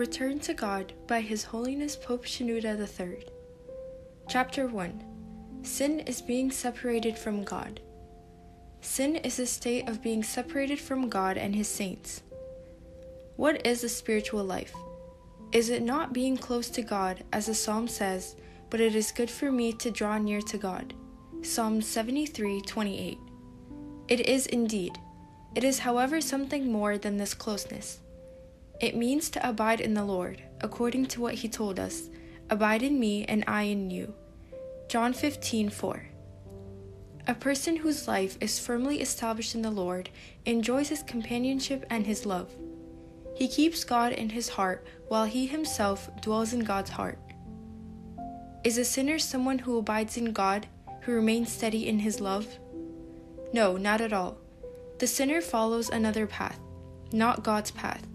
Return to God by His Holiness Pope Shenouda III. Chapter 1 Sin is being separated from God. Sin is a state of being separated from God and His saints. What is a spiritual life? Is it not being close to God, as the psalm says, but it is good for me to draw near to God? Psalm 73 28. It is indeed. It is, however, something more than this closeness. It means to abide in the Lord, according to what he told us Abide in me, and I in you. John 15 4. A person whose life is firmly established in the Lord enjoys his companionship and his love. He keeps God in his heart while he himself dwells in God's heart. Is a sinner someone who abides in God, who remains steady in his love? No, not at all. The sinner follows another path, not God's path.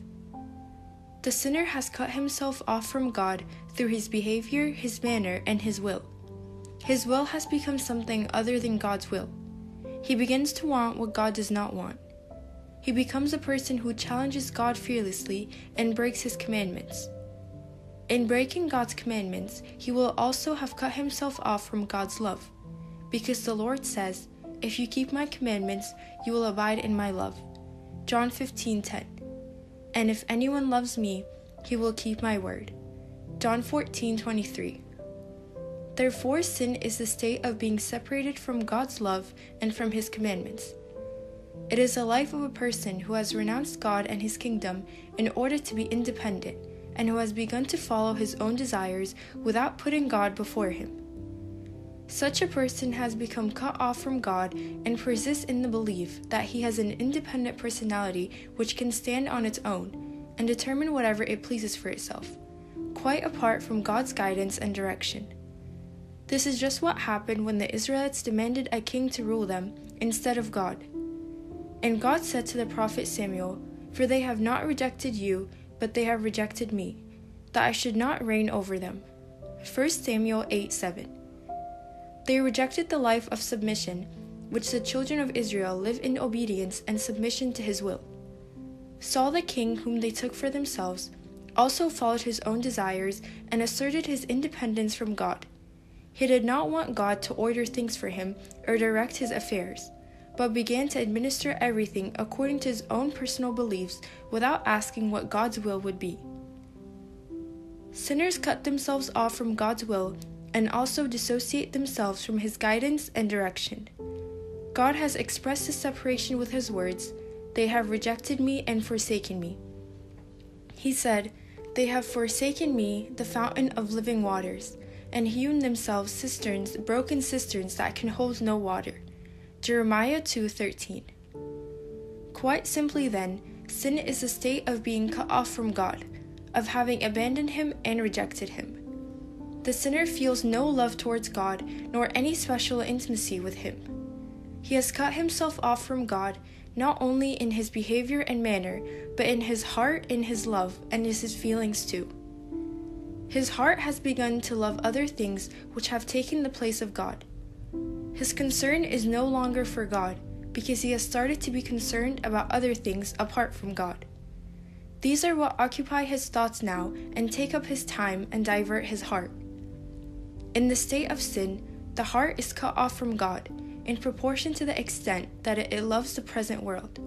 The sinner has cut himself off from God through his behavior, his manner, and his will. His will has become something other than God's will. He begins to want what God does not want. He becomes a person who challenges God fearlessly and breaks his commandments. In breaking God's commandments, he will also have cut himself off from God's love, because the Lord says, If you keep my commandments, you will abide in my love. John 15:10. And if anyone loves me, he will keep my word. John 14:23. Therefore sin is the state of being separated from God's love and from his commandments. It is the life of a person who has renounced God and his kingdom in order to be independent and who has begun to follow his own desires without putting God before him. Such a person has become cut off from God and persists in the belief that he has an independent personality which can stand on its own and determine whatever it pleases for itself, quite apart from God's guidance and direction. This is just what happened when the Israelites demanded a king to rule them instead of God. And God said to the prophet Samuel, For they have not rejected you, but they have rejected me, that I should not reign over them. 1 Samuel 8 7. They rejected the life of submission, which the children of Israel live in obedience and submission to his will. Saul the king, whom they took for themselves, also followed his own desires and asserted his independence from God. He did not want God to order things for him or direct his affairs but began to administer everything according to his own personal beliefs without asking what God's will would be. Sinners cut themselves off from God's will and also dissociate themselves from his guidance and direction. God has expressed his separation with his words They have rejected me and forsaken me. He said, They have forsaken me, the fountain of living waters, and hewn themselves cisterns, broken cisterns that can hold no water. Jeremiah 2:13. Quite simply then, sin is a state of being cut off from God, of having abandoned him and rejected him. The sinner feels no love towards God nor any special intimacy with him. He has cut himself off from God not only in his behavior and manner, but in his heart, in his love, and in his feelings too. His heart has begun to love other things which have taken the place of God. His concern is no longer for God because he has started to be concerned about other things apart from God. These are what occupy his thoughts now and take up his time and divert his heart. In the state of sin, the heart is cut off from God in proportion to the extent that it loves the present world.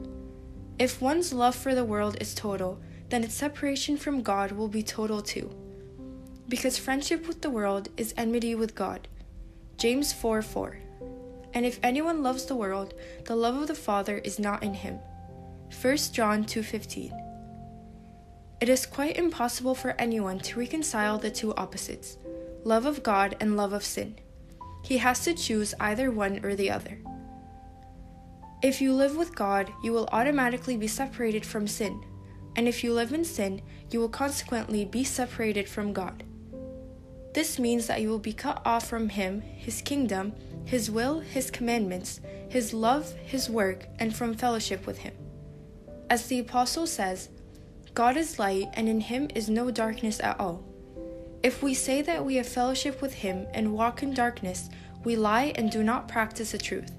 If one's love for the world is total, then its separation from God will be total too. Because friendship with the world is enmity with God. James 4 4. And if anyone loves the world, the love of the Father is not in him. 1 John 2:15. It is quite impossible for anyone to reconcile the two opposites, love of God and love of sin. He has to choose either one or the other. If you live with God, you will automatically be separated from sin, and if you live in sin, you will consequently be separated from God. This means that you will be cut off from Him, His kingdom, His will, His commandments, His love, His work, and from fellowship with Him. As the Apostle says, God is light, and in Him is no darkness at all. If we say that we have fellowship with Him and walk in darkness, we lie and do not practice the truth.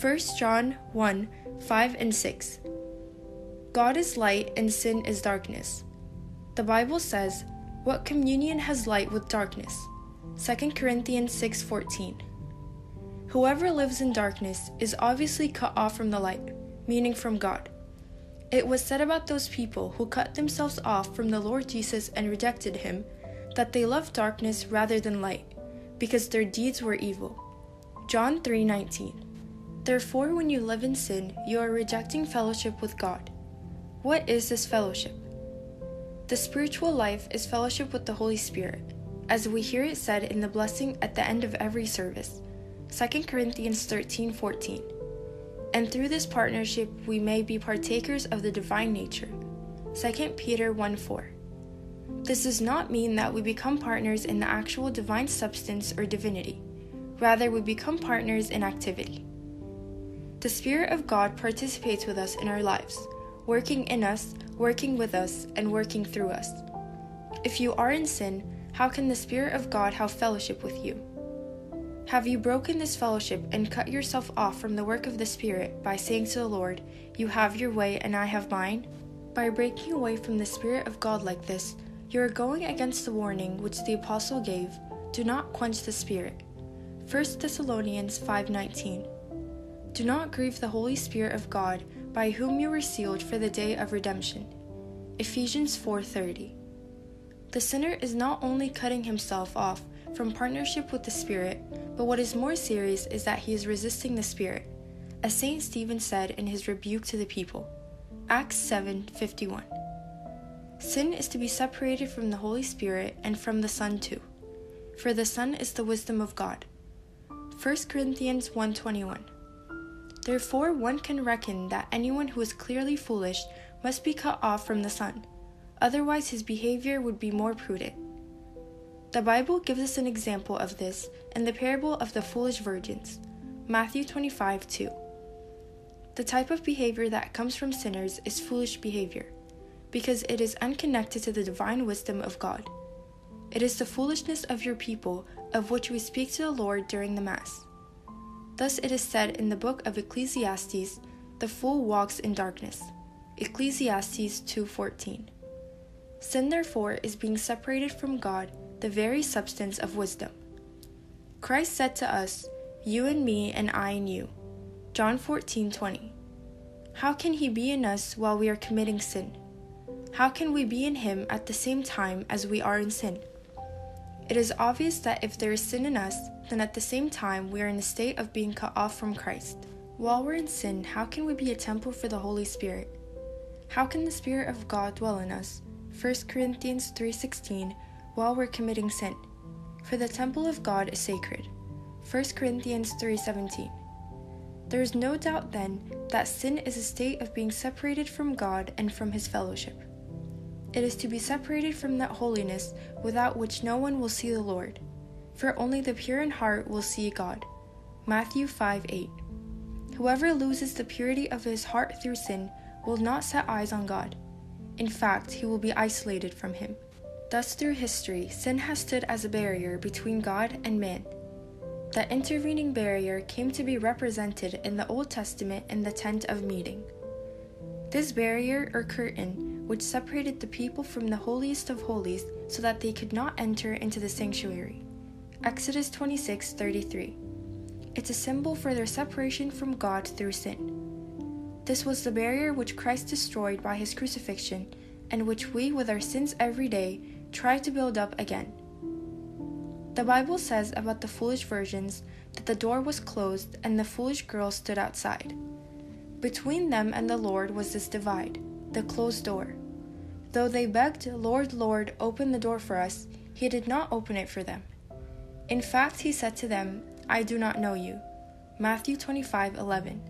1 John 1 5 and 6. God is light and sin is darkness. The Bible says, "What communion has light with darkness?" 2 Corinthians 6:14. Whoever lives in darkness is obviously cut off from the light, meaning from God. It was said about those people who cut themselves off from the Lord Jesus and rejected him that they loved darkness rather than light, because their deeds were evil. John 3:19. Therefore when you live in sin, you are rejecting fellowship with God. What is this fellowship? The spiritual life is fellowship with the Holy Spirit, as we hear it said in the blessing at the end of every service. 2 Corinthians 13:14 and through this partnership we may be partakers of the divine nature. 2 Peter 1 4. This does not mean that we become partners in the actual divine substance or divinity. Rather, we become partners in activity. The Spirit of God participates with us in our lives, working in us, working with us, and working through us. If you are in sin, how can the Spirit of God have fellowship with you? Have you broken this fellowship and cut yourself off from the work of the Spirit by saying to the Lord, You have your way and I have mine? By breaking away from the Spirit of God like this, you are going against the warning which the apostle gave, do not quench the Spirit. 1 Thessalonians 5:19. Do not grieve the Holy Spirit of God, by whom you were sealed for the day of redemption. Ephesians 4:30. The sinner is not only cutting himself off from partnership with the Spirit, but what is more serious is that he is resisting the Spirit, as St. Stephen said in his rebuke to the people. Acts 7:51. Sin is to be separated from the Holy Spirit and from the Son too, for the Son is the wisdom of God. 1 Corinthians 1:21. Therefore one can reckon that anyone who is clearly foolish must be cut off from the Son, otherwise his behavior would be more prudent. The Bible gives us an example of this in the parable of the foolish virgins, Matthew 25 2. The type of behavior that comes from sinners is foolish behavior, because it is unconnected to the divine wisdom of God. It is the foolishness of your people of which we speak to the Lord during the Mass. Thus it is said in the book of Ecclesiastes, the fool walks in darkness. Ecclesiastes 2:14. Sin therefore is being separated from God the very substance of wisdom. Christ said to us, You and me, and I in you. John 14:20. How can he be in us while we are committing sin? How can we be in him at the same time as we are in sin? It is obvious that if there is sin in us, then at the same time we are in a state of being cut off from Christ. While we're in sin, how can we be a temple for the Holy Spirit? How can the Spirit of God dwell in us? 1 Corinthians 3:16 while we're committing sin. For the temple of God is sacred. 1 Corinthians 3:17. There is no doubt then that sin is a state of being separated from God and from his fellowship. It is to be separated from that holiness without which no one will see the Lord, for only the pure in heart will see God. Matthew 5:8. Whoever loses the purity of his heart through sin will not set eyes on God. In fact, he will be isolated from him. Thus, through history, sin has stood as a barrier between God and man. That intervening barrier came to be represented in the Old Testament in the tent of meeting. This barrier or curtain, which separated the people from the holiest of holies so that they could not enter into the sanctuary. Exodus 26:33. It's a symbol for their separation from God through sin. This was the barrier which Christ destroyed by his crucifixion and which we, with our sins every day, try to build up again. The Bible says about the foolish virgins that the door was closed and the foolish girls stood outside. Between them and the Lord was this divide, the closed door. Though they begged, Lord, Lord, open the door for us, he did not open it for them. In fact, he said to them, I do not know you. Matthew 25:11.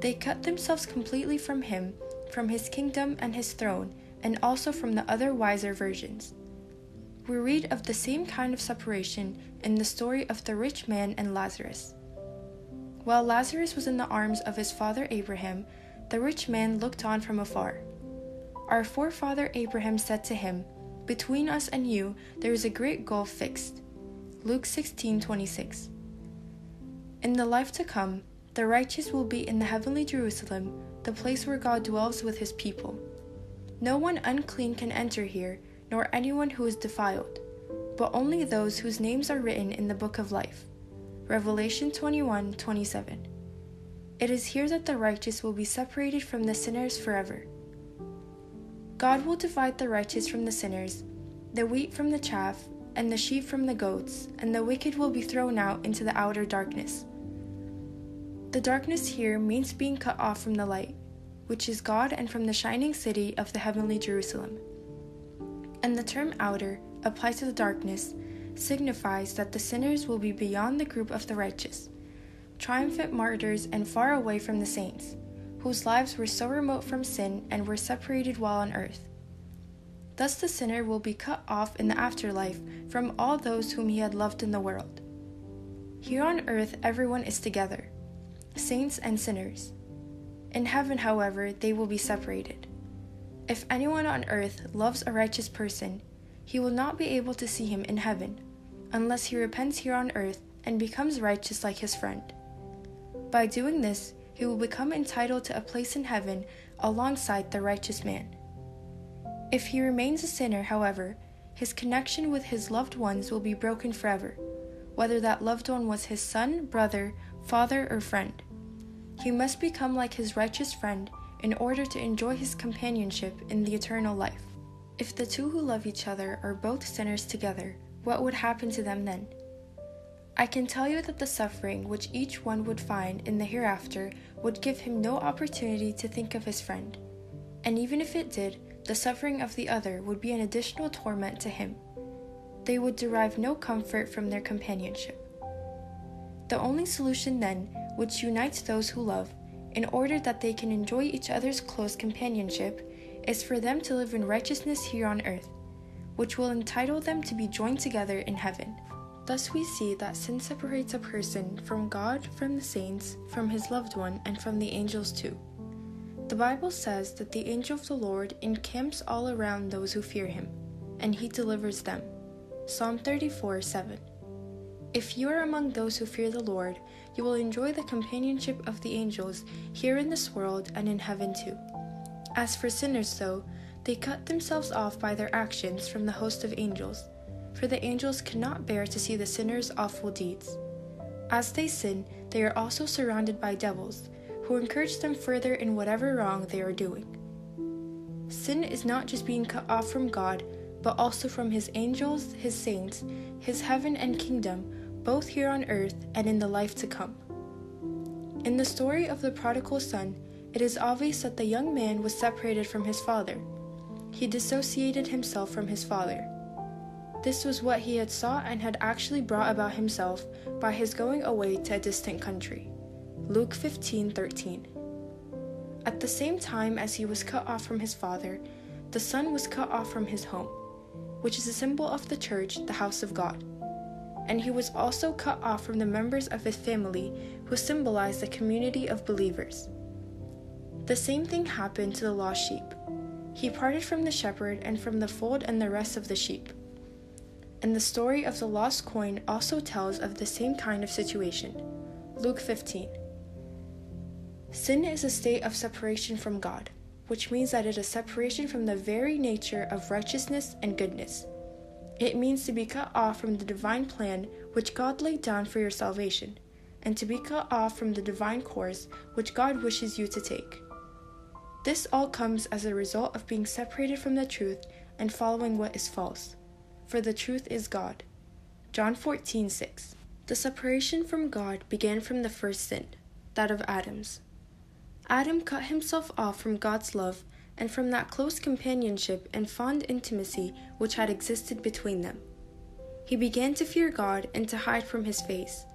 They cut themselves completely from him, from his kingdom and his throne, and also from the other wiser virgins. We read of the same kind of separation in the story of the rich man and Lazarus. While Lazarus was in the arms of his father Abraham, the rich man looked on from afar. Our forefather Abraham said to him, Between us and you there is a great gulf fixed. Luke 16:26. In the life to come, the righteous will be in the heavenly Jerusalem, the place where God dwells with his people. No one unclean can enter here, nor anyone who is defiled, but only those whose names are written in the book of life. Revelation 21 27. It is here that the righteous will be separated from the sinners forever. God will divide the righteous from the sinners, the wheat from the chaff, and the sheep from the goats, and the wicked will be thrown out into the outer darkness. The darkness here means being cut off from the light, which is God, and from the shining city of the heavenly Jerusalem. And the term outer, applied to the darkness, signifies that the sinners will be beyond the group of the righteous, triumphant martyrs and far away from the saints, whose lives were so remote from sin and were separated while on earth. Thus the sinner will be cut off in the afterlife from all those whom he had loved in the world. Here on earth, everyone is together, saints and sinners. In heaven, however, they will be separated. If anyone on earth loves a righteous person, he will not be able to see him in heaven, unless he repents here on earth and becomes righteous like his friend. By doing this, he will become entitled to a place in heaven alongside the righteous man. If he remains a sinner, however, his connection with his loved ones will be broken forever, whether that loved one was his son, brother, father, or friend. He must become like his righteous friend in order to enjoy his companionship in the eternal life. If the two who love each other are both sinners together, what would happen to them then? I can tell you that the suffering which each one would find in the hereafter would give him no opportunity to think of his friend. And even if it did, the suffering of the other would be an additional torment to him. They would derive no comfort from their companionship. The only solution, then, which unites those who love, in order that they can enjoy each other's close companionship, is for them to live in righteousness here on earth, which will entitle them to be joined together in heaven. Thus, we see that sin separates a person from God, from the saints, from his loved one, and from the angels too. The Bible says that the angel of the Lord encamps all around those who fear him, and he delivers them. Psalm 34 7. If you are among those who fear the Lord, you will enjoy the companionship of the angels here in this world and in heaven too. As for sinners, though, they cut themselves off by their actions from the host of angels, for the angels cannot bear to see the sinner's awful deeds. As they sin, they are also surrounded by devils who encourage them further in whatever wrong they are doing. Sin is not just being cut off from God, but also from His angels, His saints, His heaven and kingdom, both here on earth and in the life to come. In the story of the prodigal son, it is obvious that the young man was separated from his father. He dissociated himself from his father. This was what he had sought and had actually brought about himself by his going away to a distant country. Luke 15:13. At the same time as he was cut off from his father, the son was cut off from his home, which is a symbol of the church, the house of God. And he was also cut off from the members of his family who symbolize the community of believers. The same thing happened to the lost sheep. He parted from the shepherd and from the fold and the rest of the sheep. And the story of the lost coin also tells of the same kind of situation. Luke 15. Sin is a state of separation from God, which means that it is separation from the very nature of righteousness and goodness. It means to be cut off from the divine plan which God laid down for your salvation, and to be cut off from the divine course which God wishes you to take. This all comes as a result of being separated from the truth and following what is false. For the truth is God. John 14 6. The separation from God began from the first sin, that of Adam's. Adam cut himself off from God's love and from that close companionship and fond intimacy which had existed between them. He began to fear God and to hide from his face,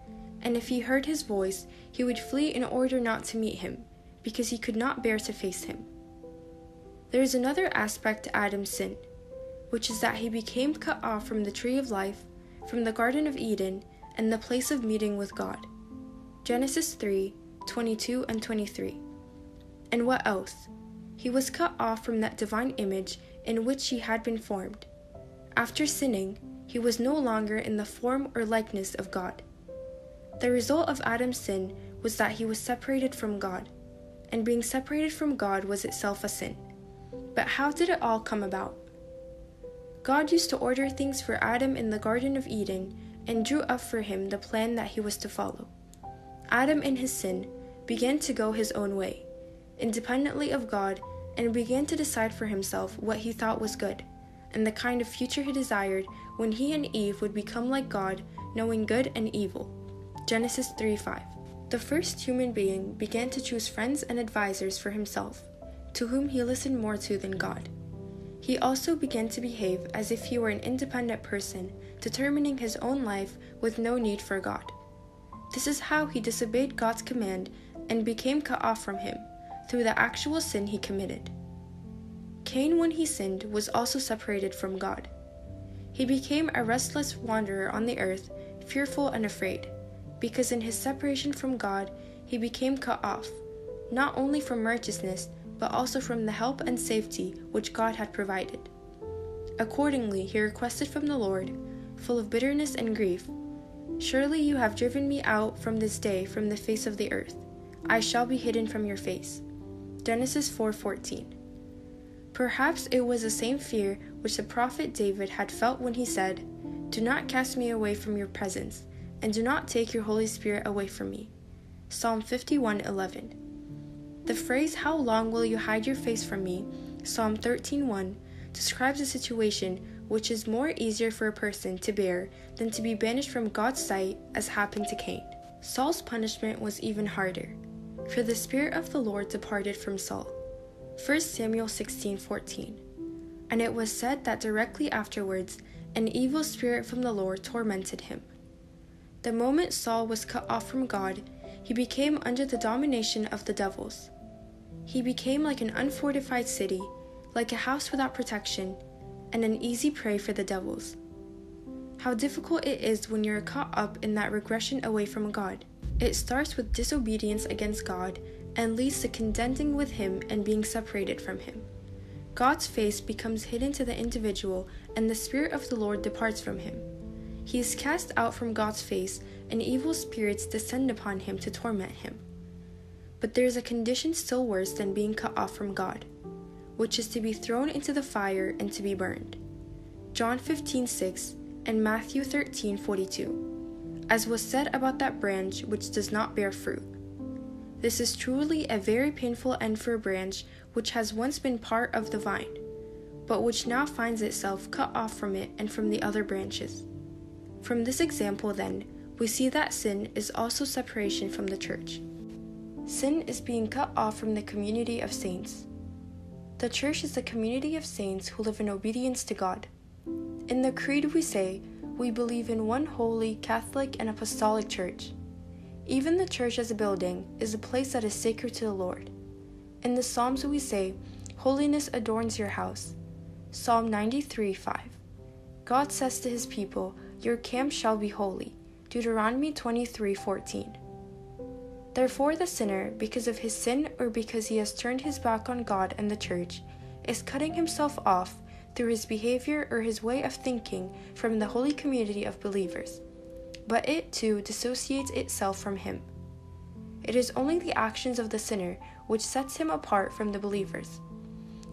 and if he heard his voice, he would flee in order not to meet him, because he could not bear to face him. There is another aspect to Adam's sin, which is that he became cut off from the tree of life, from the Garden of Eden, and the place of meeting with God. Genesis 3 22 and 23. And what else? He was cut off from that divine image in which he had been formed. After sinning, he was no longer in the form or likeness of God. The result of Adam's sin was that he was separated from God, and being separated from God was itself a sin. But how did it all come about? God used to order things for Adam in the Garden of Eden and drew up for him the plan that he was to follow. Adam, in his sin, began to go his own way, independently of God, and began to decide for himself what he thought was good, and the kind of future he desired when he and Eve would become like God, knowing good and evil. Genesis 3 5. The first human being began to choose friends and advisers for himself, to whom he listened more to than God. He also began to behave as if he were an independent person, determining his own life with no need for God. This is how he disobeyed God's command and became cut off from him, through the actual sin he committed. Cain, when he sinned, was also separated from God. He became a restless wanderer on the earth, fearful and afraid, because in his separation from God, he became cut off, not only from righteousness, but also from the help and safety which God had provided. Accordingly, he requested from the Lord, full of bitterness and grief, Surely you have driven me out from this day from the face of the earth. I shall be hidden from your face. Genesis 4:14. Perhaps it was the same fear which the prophet David had felt when he said, "Do not cast me away from your presence, and do not take your Holy Spirit away from me." Psalm 51:11. The phrase, How long will you hide your face from me? Psalm 13:1 describes a situation which is more easier for a person to bear than to be banished from God's sight, as happened to Cain. Saul's punishment was even harder, for the Spirit of the Lord departed from Saul. 1 Samuel 16:14. And it was said that directly afterwards an evil spirit from the Lord tormented him. The moment Saul was cut off from God, he became under the domination of the devils. He became like an unfortified city, like a house without protection, and an easy prey for the devils. How difficult it is when you're caught up in that regression away from God. It starts with disobedience against God and leads to contending with Him and being separated from Him. God's face becomes hidden to the individual, and the Spirit of the Lord departs from him. He is cast out from God's face, and evil spirits descend upon him to torment him. But there is a condition still worse than being cut off from God, which is to be thrown into the fire and to be burned. John 15:6 and Matthew 13:42. As was said about that branch which does not bear fruit. This is truly a very painful end for a branch which has once been part of the vine, but which now finds itself cut off from it and from the other branches. From this example, then, we see that sin is also separation from the church. Sin is being cut off from the community of saints. The church is the community of saints who live in obedience to God. In the Creed, we say, we believe in one holy, Catholic, and Apostolic Church. Even the church as a building is a place that is sacred to the Lord. In the Psalms, we say, Holiness adorns your house. Psalm 93 5. God says to his people, Your camp shall be holy. Deuteronomy 23 14. Therefore, the sinner, because of his sin or because he has turned his back on God and the church, is cutting himself off through his behavior or his way of thinking from the holy community of believers. But it too dissociates itself from him. It is only the actions of the sinner which sets him apart from the believers.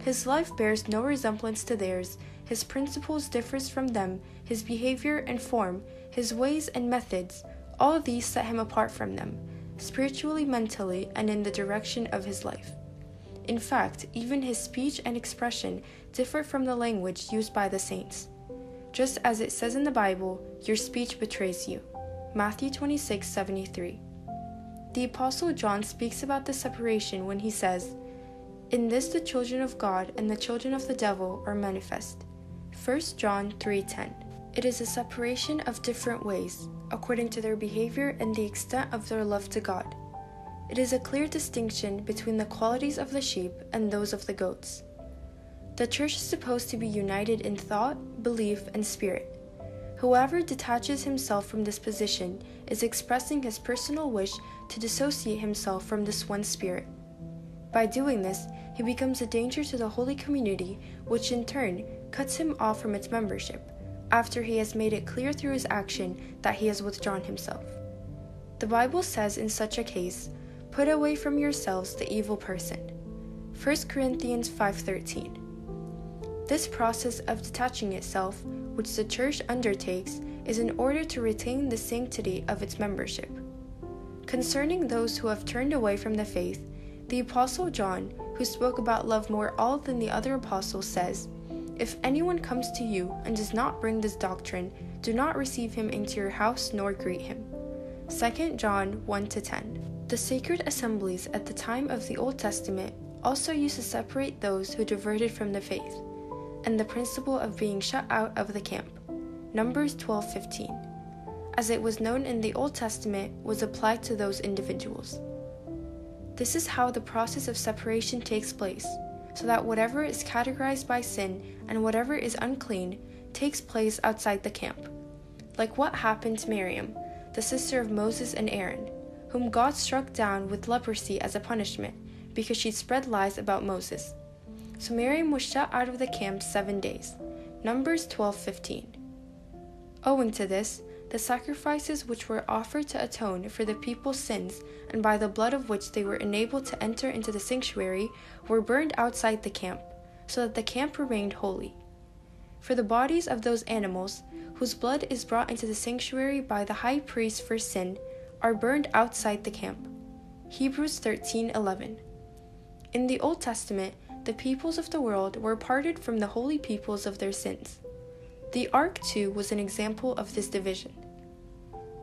His life bears no resemblance to theirs, his principles differs from them, his behavior and form, his ways and methods, all these set him apart from them spiritually, mentally, and in the direction of his life. In fact, even his speech and expression differ from the language used by the saints. Just as it says in the Bible, your speech betrays you. Matthew 26 73. The Apostle John speaks about the separation when he says, In this the children of God and the children of the devil are manifest. 1 John 3:10. It is a separation of different ways, according to their behavior and the extent of their love to God. It is a clear distinction between the qualities of the sheep and those of the goats. The church is supposed to be united in thought, belief, and spirit. Whoever detaches himself from this position is expressing his personal wish to dissociate himself from this one spirit. By doing this, he becomes a danger to the holy community, which in turn cuts him off from its membership after he has made it clear through his action that he has withdrawn himself. The Bible says in such a case, "Put away from yourselves the evil person." 1 Corinthians 5:13. This process of detaching itself, which the church undertakes, is in order to retain the sanctity of its membership. Concerning those who have turned away from the faith, the Apostle John, who spoke about love more all than the other apostles, says, If anyone comes to you and does not bring this doctrine, do not receive him into your house nor greet him. 2 John 1 10. The sacred assemblies at the time of the Old Testament also used to separate those who diverted from the faith, and the principle of being shut out of the camp. Numbers 12:15. As it was known in the Old Testament was applied to those individuals. This is how the process of separation takes place, so that whatever is categorized by sin and whatever is unclean takes place outside the camp. Like what happened to Miriam, the sister of Moses and Aaron whom God struck down with leprosy as a punishment because she spread lies about Moses. So Miriam was shut out of the camp seven days. Numbers 12:15. Owing to this, the sacrifices which were offered to atone for the people's sins and by the blood of which they were enabled to enter into the sanctuary were burned outside the camp, so that the camp remained holy. For the bodies of those animals, whose blood is brought into the sanctuary by the high priest for sin, are burned outside the camp. Hebrews 13:11. In the Old Testament, the peoples of the world were parted from the holy peoples of their sins. The ark too was an example of this division.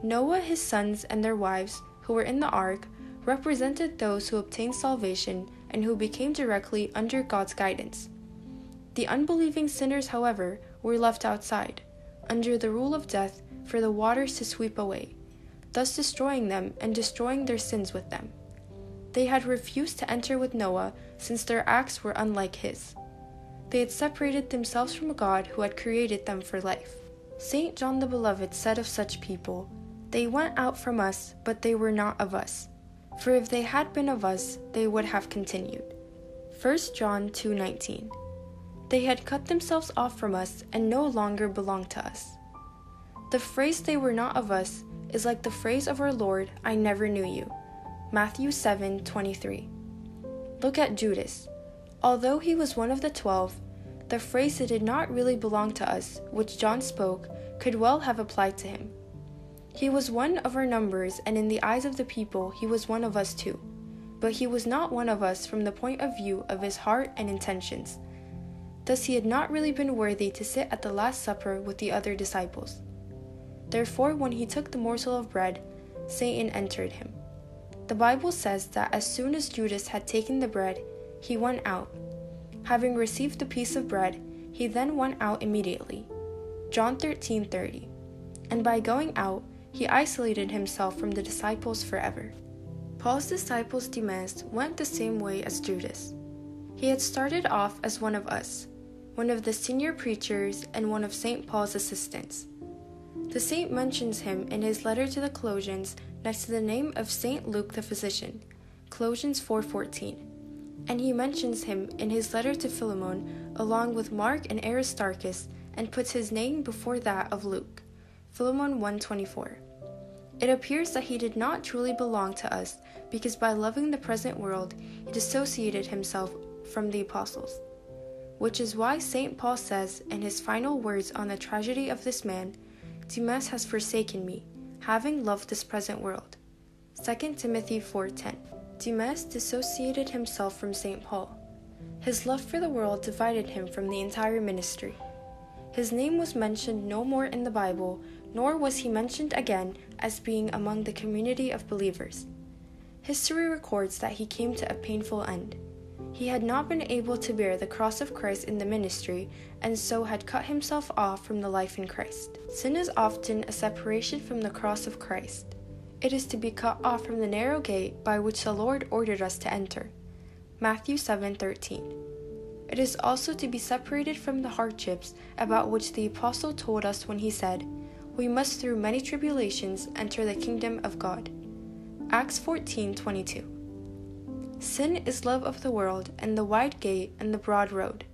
Noah, his sons, and their wives, who were in the ark, represented those who obtained salvation and who became directly under God's guidance. The unbelieving sinners, however, were left outside, under the rule of death, for the waters to sweep away thus destroying them and destroying their sins with them. They had refused to enter with Noah, since their acts were unlike his. They had separated themselves from God who had created them for life. St. John the Beloved said of such people, They went out from us, but they were not of us. For if they had been of us, they would have continued. 1 John 2:19 They had cut themselves off from us and no longer belonged to us. The phrase they were not of us is like the phrase of our Lord, I never knew you. Matthew 7:23. Look at Judas. Although he was one of the 12, the phrase that did not really belong to us, which John spoke, could well have applied to him. He was one of our numbers, and in the eyes of the people, he was one of us too. But he was not one of us from the point of view of his heart and intentions. Thus, he had not really been worthy to sit at the Last Supper with the other disciples. Therefore, when he took the morsel of bread, Satan entered him. The Bible says that as soon as Judas had taken the bread, he went out. Having received the piece of bread, he then went out immediately. John 13:30. And by going out, he isolated himself from the disciples forever. Paul's disciples Demas went the same way as Judas. He had started off as one of us, one of the senior preachers and one of St. Paul's assistants. The saint mentions him in his letter to the Colossians next to the name of Saint Luke the physician, Colossians 4:14. And he mentions him in his letter to Philemon along with Mark and Aristarchus and puts his name before that of Luke, Philemon 1:24. It appears that he did not truly belong to us because by loving the present world, he dissociated himself from the apostles. Which is why St. Paul says in his final words on the tragedy of this man, Demas has forsaken me, having loved this present world. 2 Timothy 4:10. Demas dissociated himself from St. Paul. His love for the world divided him from the entire ministry. His name was mentioned no more in the Bible, nor was he mentioned again as being among the community of believers. History records that he came to a painful end. He had not been able to bear the cross of Christ in the ministry, and so had cut himself off from the life in Christ. Sin is often a separation from the cross of Christ. It is to be cut off from the narrow gate by which the Lord ordered us to enter. Matthew 7:13. It is also to be separated from the hardships about which the apostle told us when he said, "We must through many tribulations enter the kingdom of God." Acts 14:22. Sin is love of the world, and the wide gate and the broad road,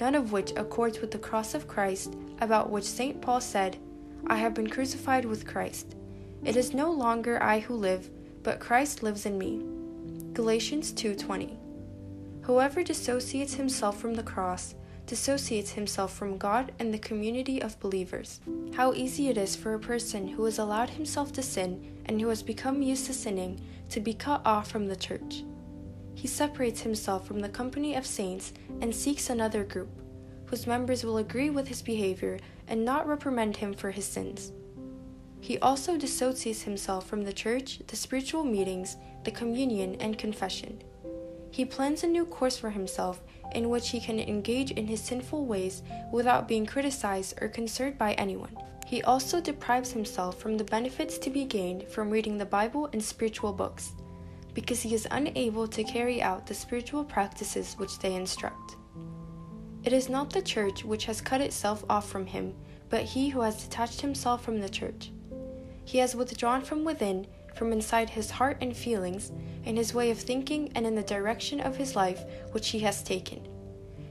none of which accords with the cross of Christ, about which St. Paul said, I have been crucified with Christ. It is no longer I who live, but Christ lives in me. Galatians 2:20. Whoever dissociates himself from the cross dissociates himself from God and the community of believers. How easy it is for a person who has allowed himself to sin and who has become used to sinning to be cut off from the church. He separates himself from the company of saints and seeks another group, whose members will agree with his behavior and not reprimand him for his sins. He also dissociates himself from the church, the spiritual meetings, the communion, and confession. He plans a new course for himself in which he can engage in his sinful ways without being criticized or concerned by anyone. He also deprives himself from the benefits to be gained from reading the Bible and spiritual books, because he is unable to carry out the spiritual practices which they instruct. It is not the church which has cut itself off from him, but he who has detached himself from the church. He has withdrawn from within, from inside his heart and feelings, in his way of thinking and in the direction of his life which he has taken.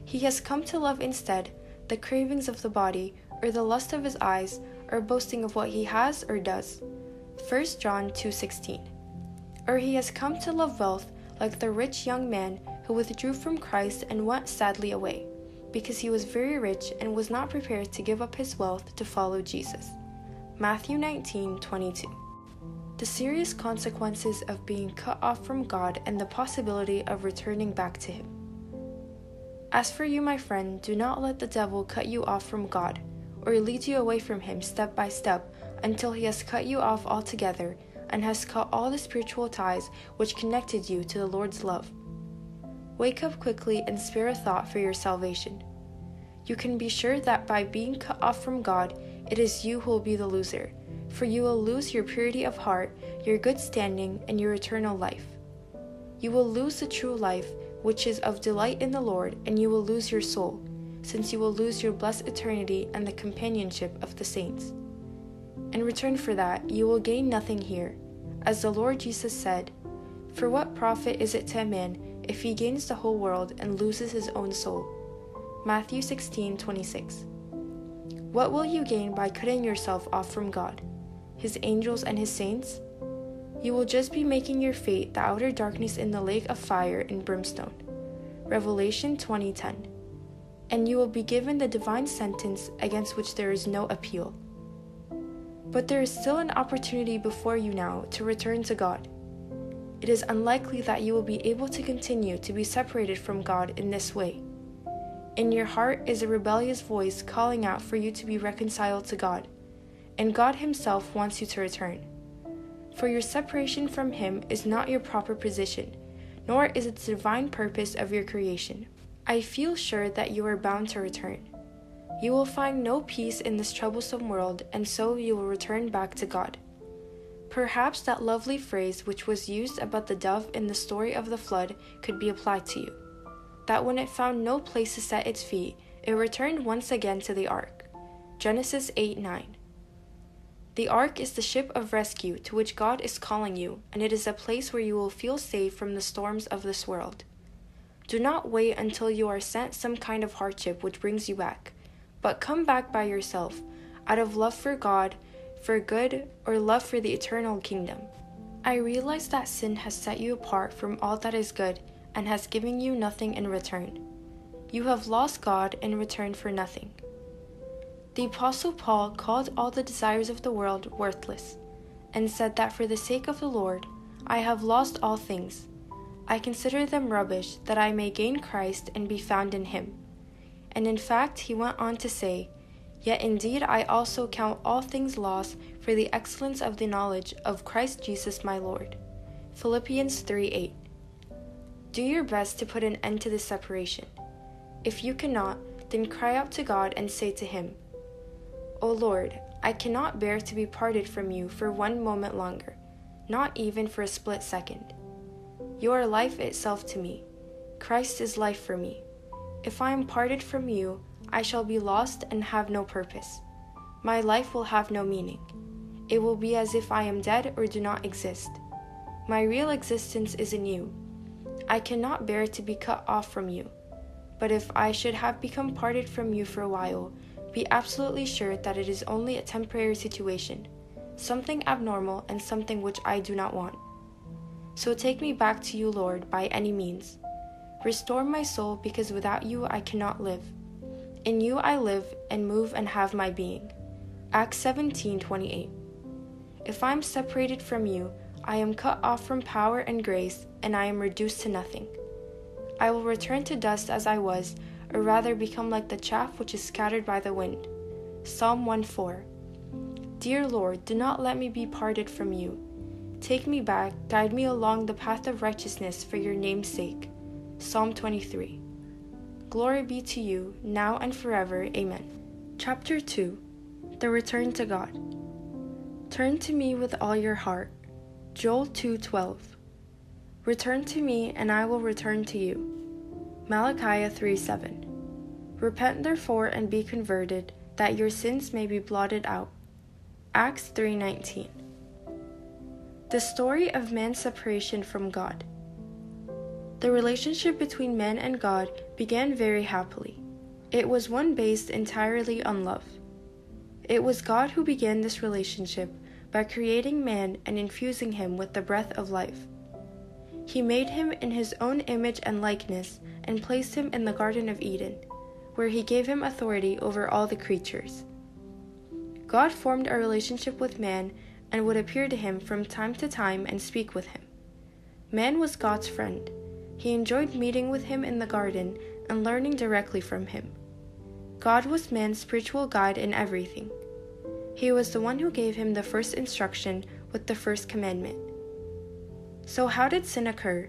He has come to love instead the cravings of the body, or the lust of his eyes, or boasting of what he has or does. 1 John 2:16. Or he has come to love wealth like the rich young man who withdrew from Christ and went sadly away, because he was very rich and was not prepared to give up his wealth to follow Jesus. Matthew 19:22. The serious consequences of being cut off from God and the possibility of returning back to him. As for you, my friend, do not let the devil cut you off from God or lead you away from him step by step until he has cut you off altogether and has cut all the spiritual ties which connected you to the Lord's love. Wake up quickly and spare a thought for your salvation. You can be sure that by being cut off from God, it is you who will be the loser, for you will lose your purity of heart, your good standing, and your eternal life. You will lose the true life, which is of delight in the Lord, and you will lose your soul, since you will lose your blessed eternity and the companionship of the saints. In return for that, you will gain nothing here. As the Lord Jesus said, For what profit is it to a man if he gains the whole world and loses his own soul? Matthew 16:26. What will you gain by cutting yourself off from God, his angels and his saints? You will just be making your fate the outer darkness in the lake of fire and brimstone. Revelation 20:10. And you will be given the divine sentence against which there is no appeal. But there is still an opportunity before you now to return to God. It is unlikely that you will be able to continue to be separated from God in this way. In your heart is a rebellious voice calling out for you to be reconciled to God, and God Himself wants you to return. For your separation from Him is not your proper position, nor is it the divine purpose of your creation. I feel sure that you are bound to return. You will find no peace in this troublesome world, and so you will return back to God. Perhaps that lovely phrase which was used about the dove in the story of the flood could be applied to you that when it found no place to set its feet, it returned once again to the ark. Genesis 8 9. The ark is the ship of rescue to which God is calling you, and it is a place where you will feel safe from the storms of this world. Do not wait until you are sent some kind of hardship which brings you back, but come back by yourself, out of love for God, for good, or love for the eternal kingdom. I realize that sin has set you apart from all that is good and has given you nothing in return. You have lost God in return for nothing. The Apostle Paul called all the desires of the world worthless, and said that for the sake of the Lord I have lost all things. I consider them rubbish that I may gain Christ and be found in him. And in fact, he went on to say, Yet indeed I also count all things lost for the excellence of the knowledge of Christ Jesus my Lord. Philippians 3 8. Do your best to put an end to this separation. If you cannot, then cry out to God and say to Him, O Lord, I cannot bear to be parted from you for one moment longer, not even for a split second. You are life itself to me. Christ is life for me. If I am parted from you, I shall be lost and have no purpose. My life will have no meaning. It will be as if I am dead or do not exist. My real existence is in you I cannot bear to be cut off from you. But if I should have become parted from you for a while, be absolutely sure that it is only a temporary situation, something abnormal and something which I do not want. So take me back to you, Lord, by any means. Restore my soul, because without you I cannot live. In you I live and move and have my being. Acts 17:28. If I am separated from you, I am cut off from power and grace, and I am reduced to nothing. I will return to dust as I was, or rather become like the chaff which is scattered by the wind. Psalm 1:4. Dear Lord, do not let me be parted from you. Take me back, guide me along the path of righteousness for your name's sake. Psalm 23. Glory be to you, now and forever. Amen. Chapter 2 The Return to God. Turn to me with all your heart. Joel 2:12. Return to me, and I will return to you. Malachi 3:7. Repent therefore and be converted, that your sins may be blotted out. Acts 3:19. The story of man's separation from God. The relationship between man and God began very happily. It was one based entirely on love. It was God who began this relationship by creating man and infusing him with the breath of life. He made him in his own image and likeness and placed him in the Garden of Eden, where he gave him authority over all the creatures. God formed a relationship with man and would appear to him from time to time and speak with him. Man was God's friend he enjoyed meeting with him in the garden and learning directly from him. God was man's spiritual guide in everything. He was the one who gave him the first instruction with the first commandment. So, how did sin occur?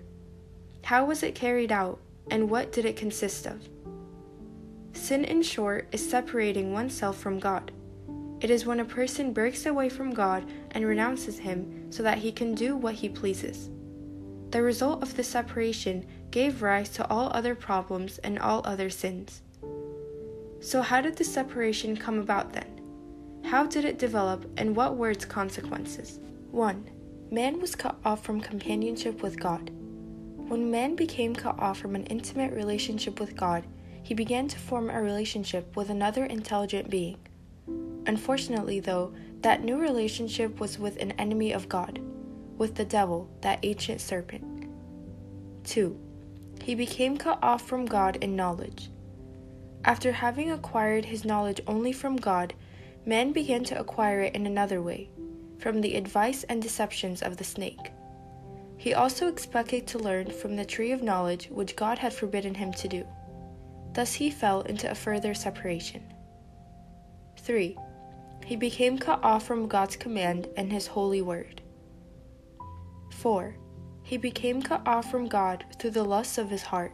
How was it carried out, and what did it consist of? Sin, in short, is separating oneself from God. It is when a person breaks away from God and renounces Him so that he can do what he pleases. The result of this separation gave rise to all other problems and all other sins. So, how did this separation come about then? How did it develop, and what were its consequences? 1. Man was cut off from companionship with God. When man became cut off from an intimate relationship with God, he began to form a relationship with another intelligent being. Unfortunately, though, that new relationship was with an enemy of God with the devil, that ancient serpent. 2. He became cut off from God in knowledge. After having acquired his knowledge only from God, man began to acquire it in another way, from the advice and deceptions of the snake. He also expected to learn from the tree of knowledge which God had forbidden him to do. Thus he fell into a further separation. 3. He became cut off from God's command and his holy word. 4. He became cut off from God through the lusts of his heart.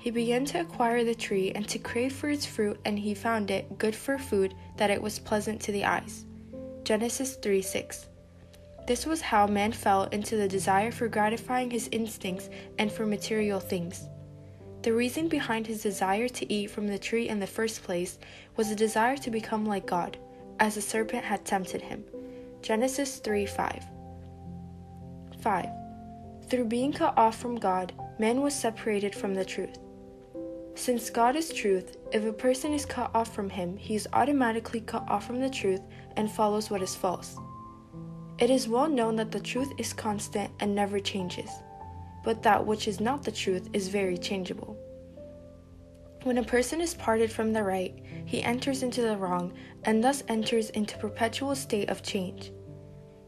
He began to acquire the tree and to crave for its fruit, and he found it good for food, that it was pleasant to the eyes. Genesis 3 6. This was how man fell into the desire for gratifying his instincts and for material things. The reason behind his desire to eat from the tree in the first place was a desire to become like God, as the serpent had tempted him. Genesis 3 5. 5. Through being cut off from God, man was separated from the truth. Since God is truth, if a person is cut off from him, he is automatically cut off from the truth and follows what is false. It is well known that the truth is constant and never changes, but that which is not the truth is very changeable. When a person is parted from the right, he enters into the wrong and thus enters into perpetual state of change.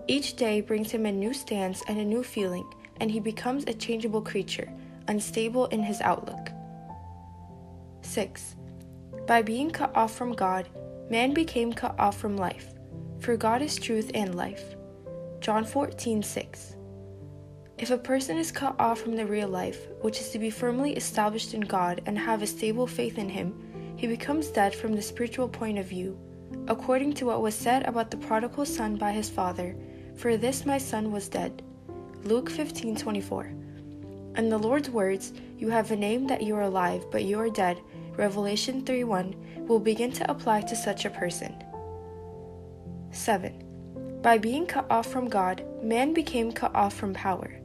Each day brings him a new stance and a new feeling, and he becomes a changeable creature, unstable in his outlook. 6. By being cut off from God, man became cut off from life, for God is truth and life. John 14 6. If a person is cut off from the real life, which is to be firmly established in God and have a stable faith in Him, he becomes dead from the spiritual point of view, according to what was said about the prodigal son by his father for this my son was dead. Luke 15:24. And the Lord's words, you have a name that you are alive, but you are dead, Revelation 3:1, will begin to apply to such a person. 7. By being cut off from God, man became cut off from power.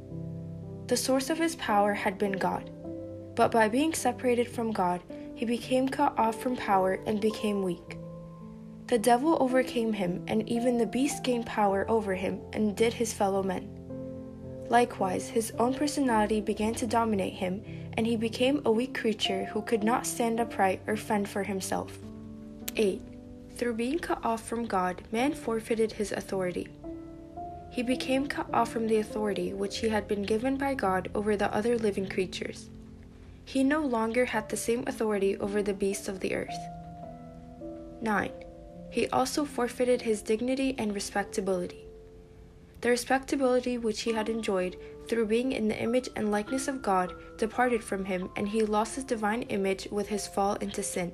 The source of his power had been God, but by being separated from God, he became cut off from power and became weak. The devil overcame him, and even the beast gained power over him and did his fellow men. Likewise, his own personality began to dominate him, and he became a weak creature who could not stand upright or fend for himself. 8. Through being cut off from God, man forfeited his authority. He became cut off from the authority which he had been given by God over the other living creatures. He no longer had the same authority over the beasts of the earth. 9. He also forfeited his dignity and respectability. The respectability which he had enjoyed through being in the image and likeness of God departed from him, and he lost his divine image with his fall into sin.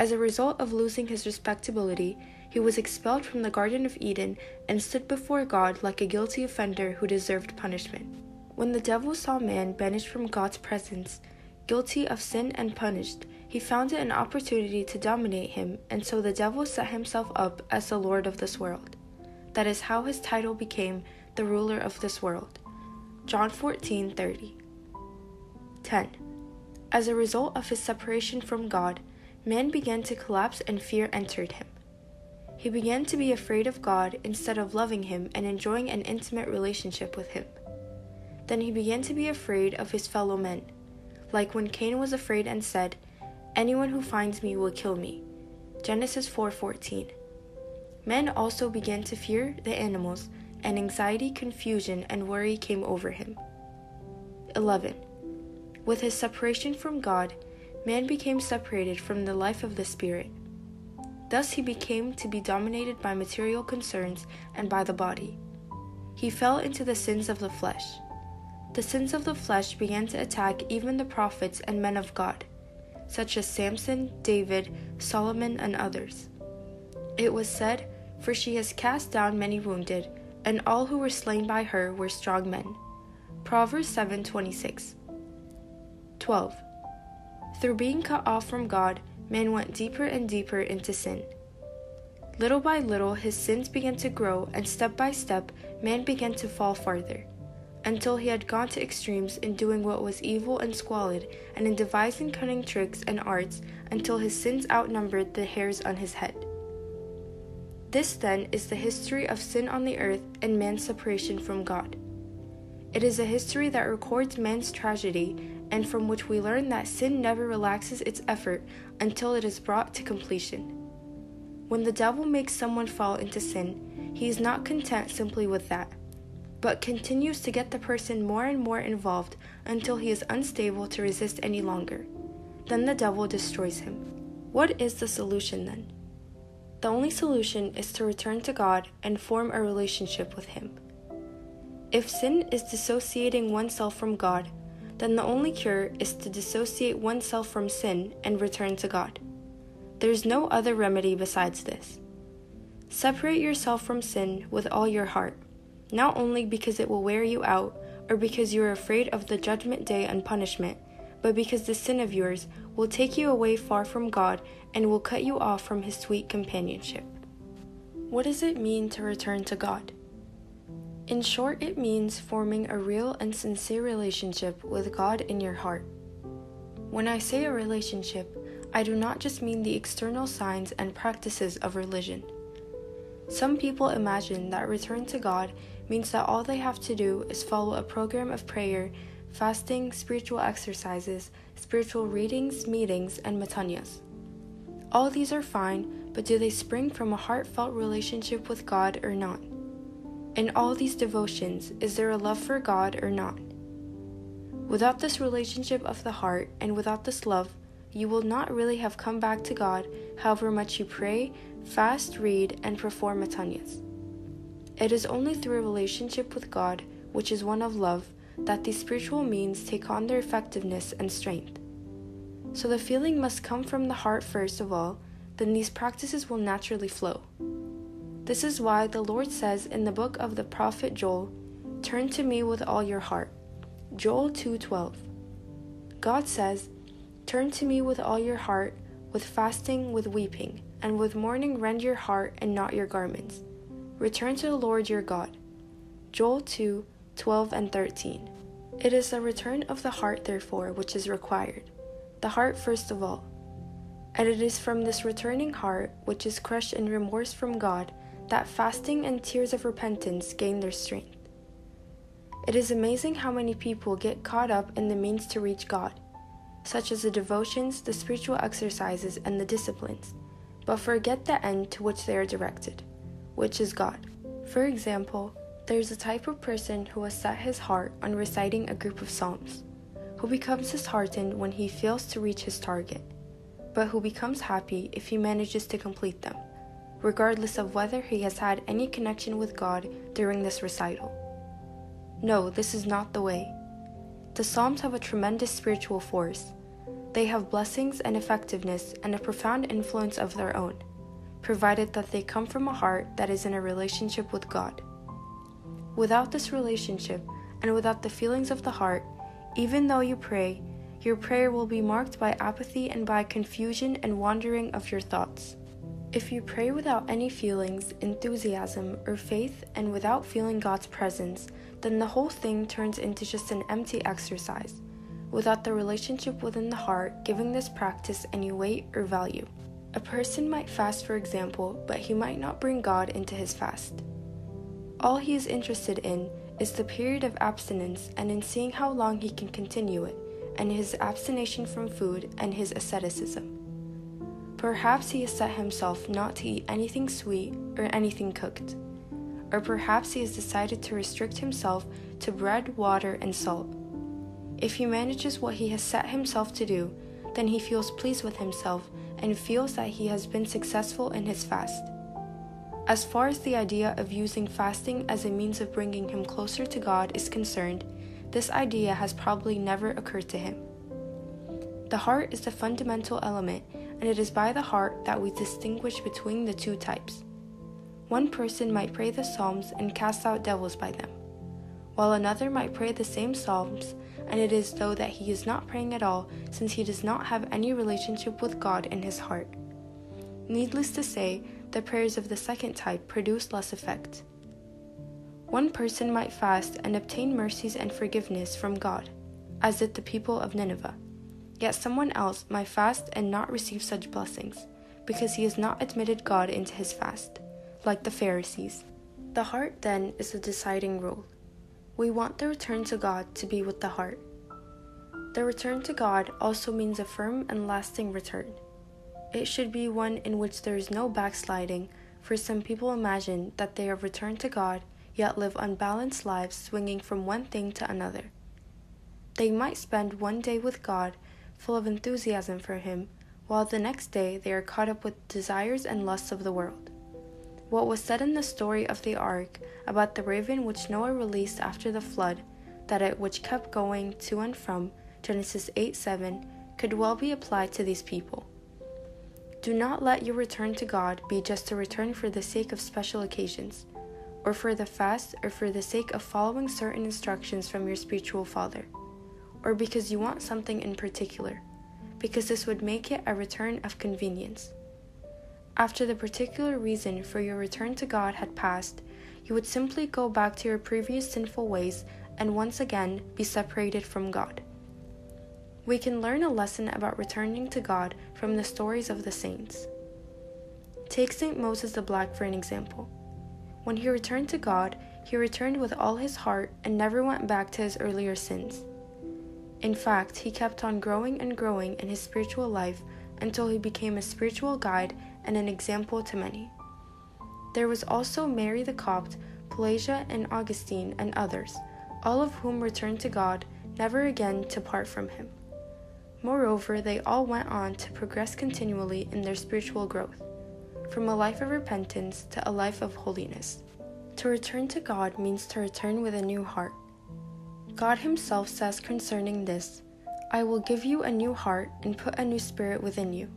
As a result of losing his respectability, he was expelled from the Garden of Eden and stood before God like a guilty offender who deserved punishment. When the devil saw man banished from God's presence, guilty of sin and punished, he found it an opportunity to dominate him, and so the devil set himself up as the Lord of this world. That is how his title became the ruler of this world. John 14:30. 10. As a result of his separation from God, man began to collapse and fear entered him. He began to be afraid of God instead of loving him and enjoying an intimate relationship with him. Then he began to be afraid of his fellow men, like when Cain was afraid and said, "Anyone who finds me will kill me." Genesis 4:14. Men also began to fear the animals, and anxiety, confusion, and worry came over him. 11. With his separation from God, man became separated from the life of the Spirit. Thus he became to be dominated by material concerns and by the body. He fell into the sins of the flesh. The sins of the flesh began to attack even the prophets and men of God, such as Samson, David, Solomon, and others. It was said, For she has cast down many wounded, and all who were slain by her were strong men. Proverbs 7:26. 12. Through being cut off from God, man went deeper and deeper into sin. Little by little, his sins began to grow, and step by step, man began to fall farther, until he had gone to extremes in doing what was evil and squalid, and in devising cunning tricks and arts, until his sins outnumbered the hairs on his head. This, then, is the history of sin on the earth and man's separation from God. It is a history that records man's tragedy and from which we learn that sin never relaxes its effort until it is brought to completion. When the devil makes someone fall into sin, he is not content simply with that, but continues to get the person more and more involved until he is unstable to resist any longer. Then the devil destroys him. What is the solution then? The only solution is to return to God and form a relationship with Him. If sin is dissociating oneself from God, then the only cure is to dissociate oneself from sin and return to God. There is no other remedy besides this. Separate yourself from sin with all your heart, not only because it will wear you out or because you are afraid of the judgment day and punishment, but because the sin of yours will take you away far from God and will cut you off from His sweet companionship. What does it mean to return to God? In short, it means forming a real and sincere relationship with God in your heart. When I say a relationship, I do not just mean the external signs and practices of religion. Some people imagine that return to God means that all they have to do is follow a program of prayer, fasting, spiritual exercises, spiritual readings, meetings, and metanias. All these are fine, but do they spring from a heartfelt relationship with God or not? In all these devotions, is there a love for God or not? Without this relationship of the heart and without this love, you will not really have come back to God however much you pray, fast, read, and perform metanias. It is only through a relationship with God, which is one of love, that these spiritual means take on their effectiveness and strength. So the feeling must come from the heart first of all, then these practices will naturally flow. This is why the Lord says in the book of the prophet Joel, "Turn to me with all your heart." Joel 2:12. God says, "Turn to me with all your heart, with fasting, with weeping, and with mourning rend your heart and not your garments. Return to the Lord your God." Joel 2:12 and 13. It is a return of the heart, therefore, which is required. The heart first of all. And it is from this returning heart, which is crushed in remorse from God, that fasting and tears of repentance gain their strength. It is amazing how many people get caught up in the means to reach God, such as the devotions, the spiritual exercises, and the disciplines, but forget the end to which they are directed, which is God. For example, there is a type of person who has set his heart on reciting a group of Psalms, who becomes disheartened when he fails to reach his target, but who becomes happy if he manages to complete them, regardless of whether he has had any connection with God during this recital. No, this is not the way. The Psalms have a tremendous spiritual force. They have blessings and effectiveness and a profound influence of their own, provided that they come from a heart that is in a relationship with God. Without this relationship, and without the feelings of the heart, even though you pray, your prayer will be marked by apathy and by confusion and wandering of your thoughts. If you pray without any feelings, enthusiasm, or faith, and without feeling God's presence, then the whole thing turns into just an empty exercise, without the relationship within the heart giving this practice any weight or value. A person might fast, for example, but he might not bring God into his fast. All he is interested in is the period of abstinence and in seeing how long he can continue it, and his abstination from food and his asceticism. Perhaps he has set himself not to eat anything sweet or anything cooked. Or perhaps he has decided to restrict himself to bread, water, and salt. If he manages what he has set himself to do, then he feels pleased with himself and feels that he has been successful in his fast. As far as the idea of using fasting as a means of bringing him closer to God is concerned, this idea has probably never occurred to him. The heart is the fundamental element, and it is by the heart that we distinguish between the two types. One person might pray the Psalms and cast out devils by them, while another might pray the same Psalms, and it is though that he is not praying at all since he does not have any relationship with God in his heart. Needless to say, the prayers of the second type produce less effect. One person might fast and obtain mercies and forgiveness from God, as did the people of Nineveh. Yet someone else might fast and not receive such blessings, because he has not admitted God into his fast, like the Pharisees. The heart, then, is the deciding rule. We want the return to God to be with the heart. The return to God also means a firm and lasting return. It should be one in which there is no backsliding, for some people imagine that they have returned to God, yet live unbalanced lives swinging from one thing to another. They might spend one day with God, full of enthusiasm for Him, while the next day they are caught up with desires and lusts of the world. What was said in the story of the ark about the raven which Noah released after the flood, that it which kept going to and from, Genesis 8 7, could well be applied to these people. Do not let your return to God be just a return for the sake of special occasions, or for the fast, or for the sake of following certain instructions from your spiritual father, or because you want something in particular, because this would make it a return of convenience. After the particular reason for your return to God had passed, you would simply go back to your previous sinful ways and once again be separated from God. We can learn a lesson about returning to God from the stories of the saints. Take St. Moses the Black for an example. When he returned to God, he returned with all his heart and never went back to his earlier sins. In fact, he kept on growing and growing in his spiritual life until he became a spiritual guide and an example to many. There was also Mary the Copt, Pelagia, and Augustine, and others, all of whom returned to God, never again to part from him. Moreover, they all went on to progress continually in their spiritual growth, from a life of repentance to a life of holiness. To return to God means to return with a new heart. God Himself says concerning this, I will give you a new heart and put a new spirit within you.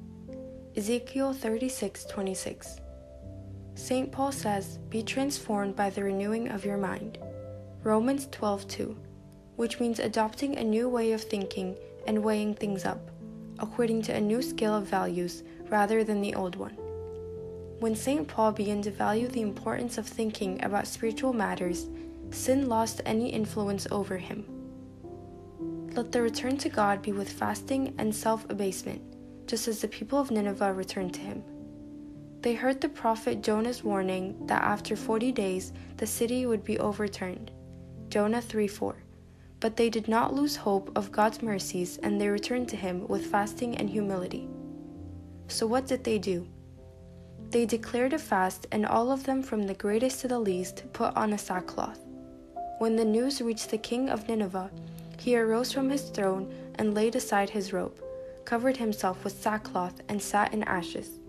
Ezekiel 36 26. St. Paul says, Be transformed by the renewing of your mind. Romans 12 2, which means adopting a new way of thinking and weighing things up, according to a new scale of values rather than the old one. When St. Paul began to value the importance of thinking about spiritual matters, sin lost any influence over him. Let the return to God be with fasting and self abasement, just as the people of Nineveh returned to him. They heard the prophet Jonah's warning that after 40 days the city would be overturned. Jonah 3 4. But they did not lose hope of God's mercies, and they returned to him with fasting and humility. So, what did they do? They declared a fast, and all of them, from the greatest to the least, put on a sackcloth. When the news reached the king of Nineveh, he arose from his throne and laid aside his robe, covered himself with sackcloth, and sat in ashes.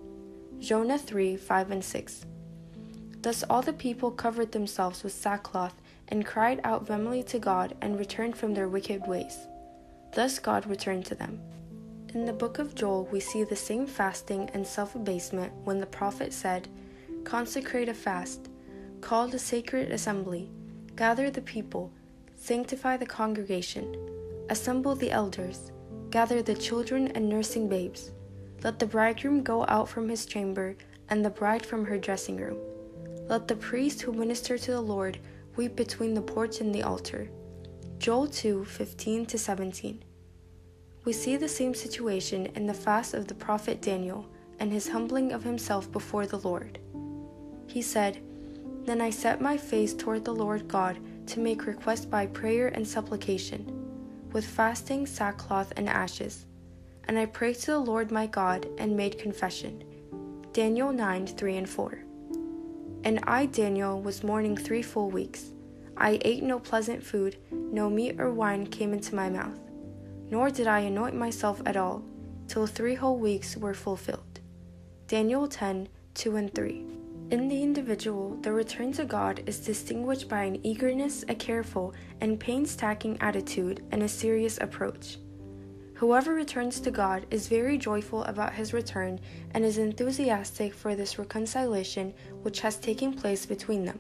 Jonah 3 5 and 6. Thus all the people covered themselves with sackcloth and cried out vehemently to God and returned from their wicked ways. Thus God returned to them. In the book of Joel, we see the same fasting and self abasement when the prophet said, Consecrate a fast, call a sacred assembly, gather the people, sanctify the congregation, assemble the elders, gather the children and nursing babes. Let the bridegroom go out from his chamber, and the bride from her dressing room. Let the priests who minister to the Lord weep between the porch and the altar. Joel 2 15 17. We see the same situation in the fast of the prophet Daniel and his humbling of himself before the Lord. He said, Then I set my face toward the Lord God to make request by prayer and supplication, with fasting, sackcloth, and ashes. And I prayed to the Lord my God and made confession. Daniel 9 3 and 4. And I, Daniel, was mourning three full weeks. I ate no pleasant food, no meat or wine came into my mouth nor did I anoint myself at all, till three whole weeks were fulfilled. Daniel 10 2 and 3. In the individual, the return to God is distinguished by an eagerness, a careful and painstaking attitude, and a serious approach. Whoever returns to God is very joyful about his return and is enthusiastic for this reconciliation which has taken place between them.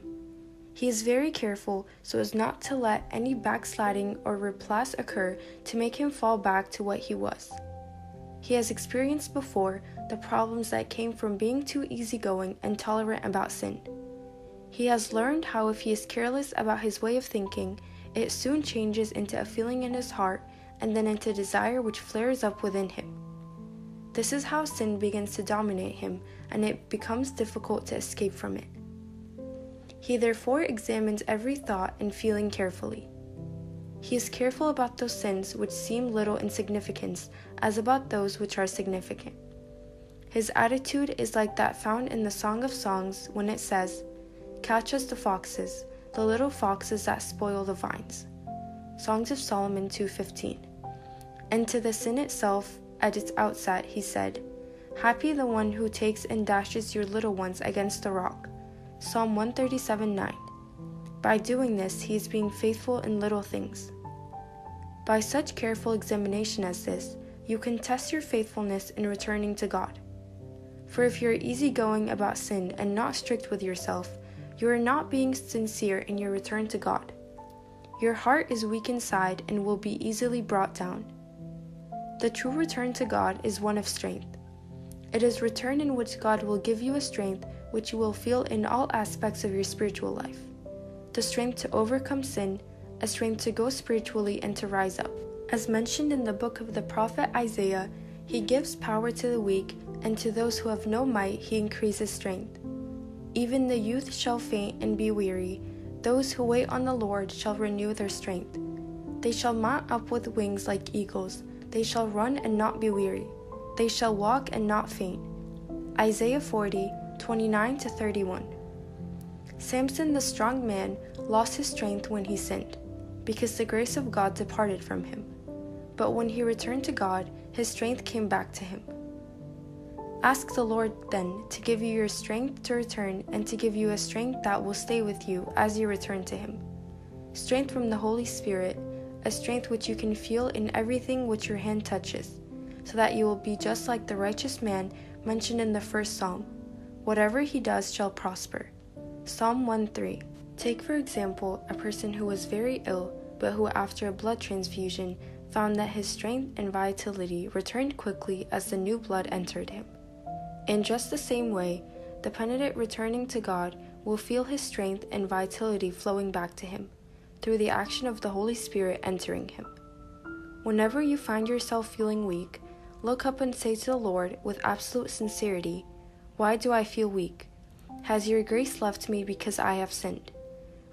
He is very careful so as not to let any backsliding or replace occur to make him fall back to what he was. He has experienced before the problems that came from being too easygoing and tolerant about sin. He has learned how if he is careless about his way of thinking, it soon changes into a feeling in his heart and then into desire which flares up within him. This is how sin begins to dominate him, and it becomes difficult to escape from it. He therefore examines every thought and feeling carefully. He is careful about those sins which seem little in significance as about those which are significant. His attitude is like that found in the Song of Songs when it says, Catch us the foxes, the little foxes that spoil the vines. Songs of Solomon 2:15. And to the sin itself, at its outset, he said, Happy the one who takes and dashes your little ones against the rock. Psalm 137:9. By doing this, he is being faithful in little things. By such careful examination as this, you can test your faithfulness in returning to God. For if you're easygoing about sin and not strict with yourself, you are not being sincere in your return to God. Your heart is weak inside and will be easily brought down. The true return to God is one of strength. It is return in which God will give you a strength which you will feel in all aspects of your spiritual life the strength to overcome sin, a strength to go spiritually and to rise up. As mentioned in the book of the prophet Isaiah, he gives power to the weak, and to those who have no might, he increases strength. Even the youth shall faint and be weary. Those who wait on the Lord shall renew their strength. They shall mount up with wings like eagles. They shall run and not be weary. They shall walk and not faint. Isaiah 40, 29 31. Samson, the strong man, lost his strength when he sinned, because the grace of God departed from him. But when he returned to God, his strength came back to him. Ask the Lord then to give you your strength to return and to give you a strength that will stay with you as you return to Him. Strength from the Holy Spirit, a strength which you can feel in everything which your hand touches, so that you will be just like the righteous man mentioned in the first psalm Whatever he does shall prosper. Psalm 1 3. Take, for example, a person who was very ill, but who, after a blood transfusion, found that his strength and vitality returned quickly as the new blood entered him. In just the same way, the penitent returning to God will feel his strength and vitality flowing back to him through the action of the Holy Spirit entering him. Whenever you find yourself feeling weak, look up and say to the Lord with absolute sincerity, why do I feel weak? Has your grace left me because I have sinned?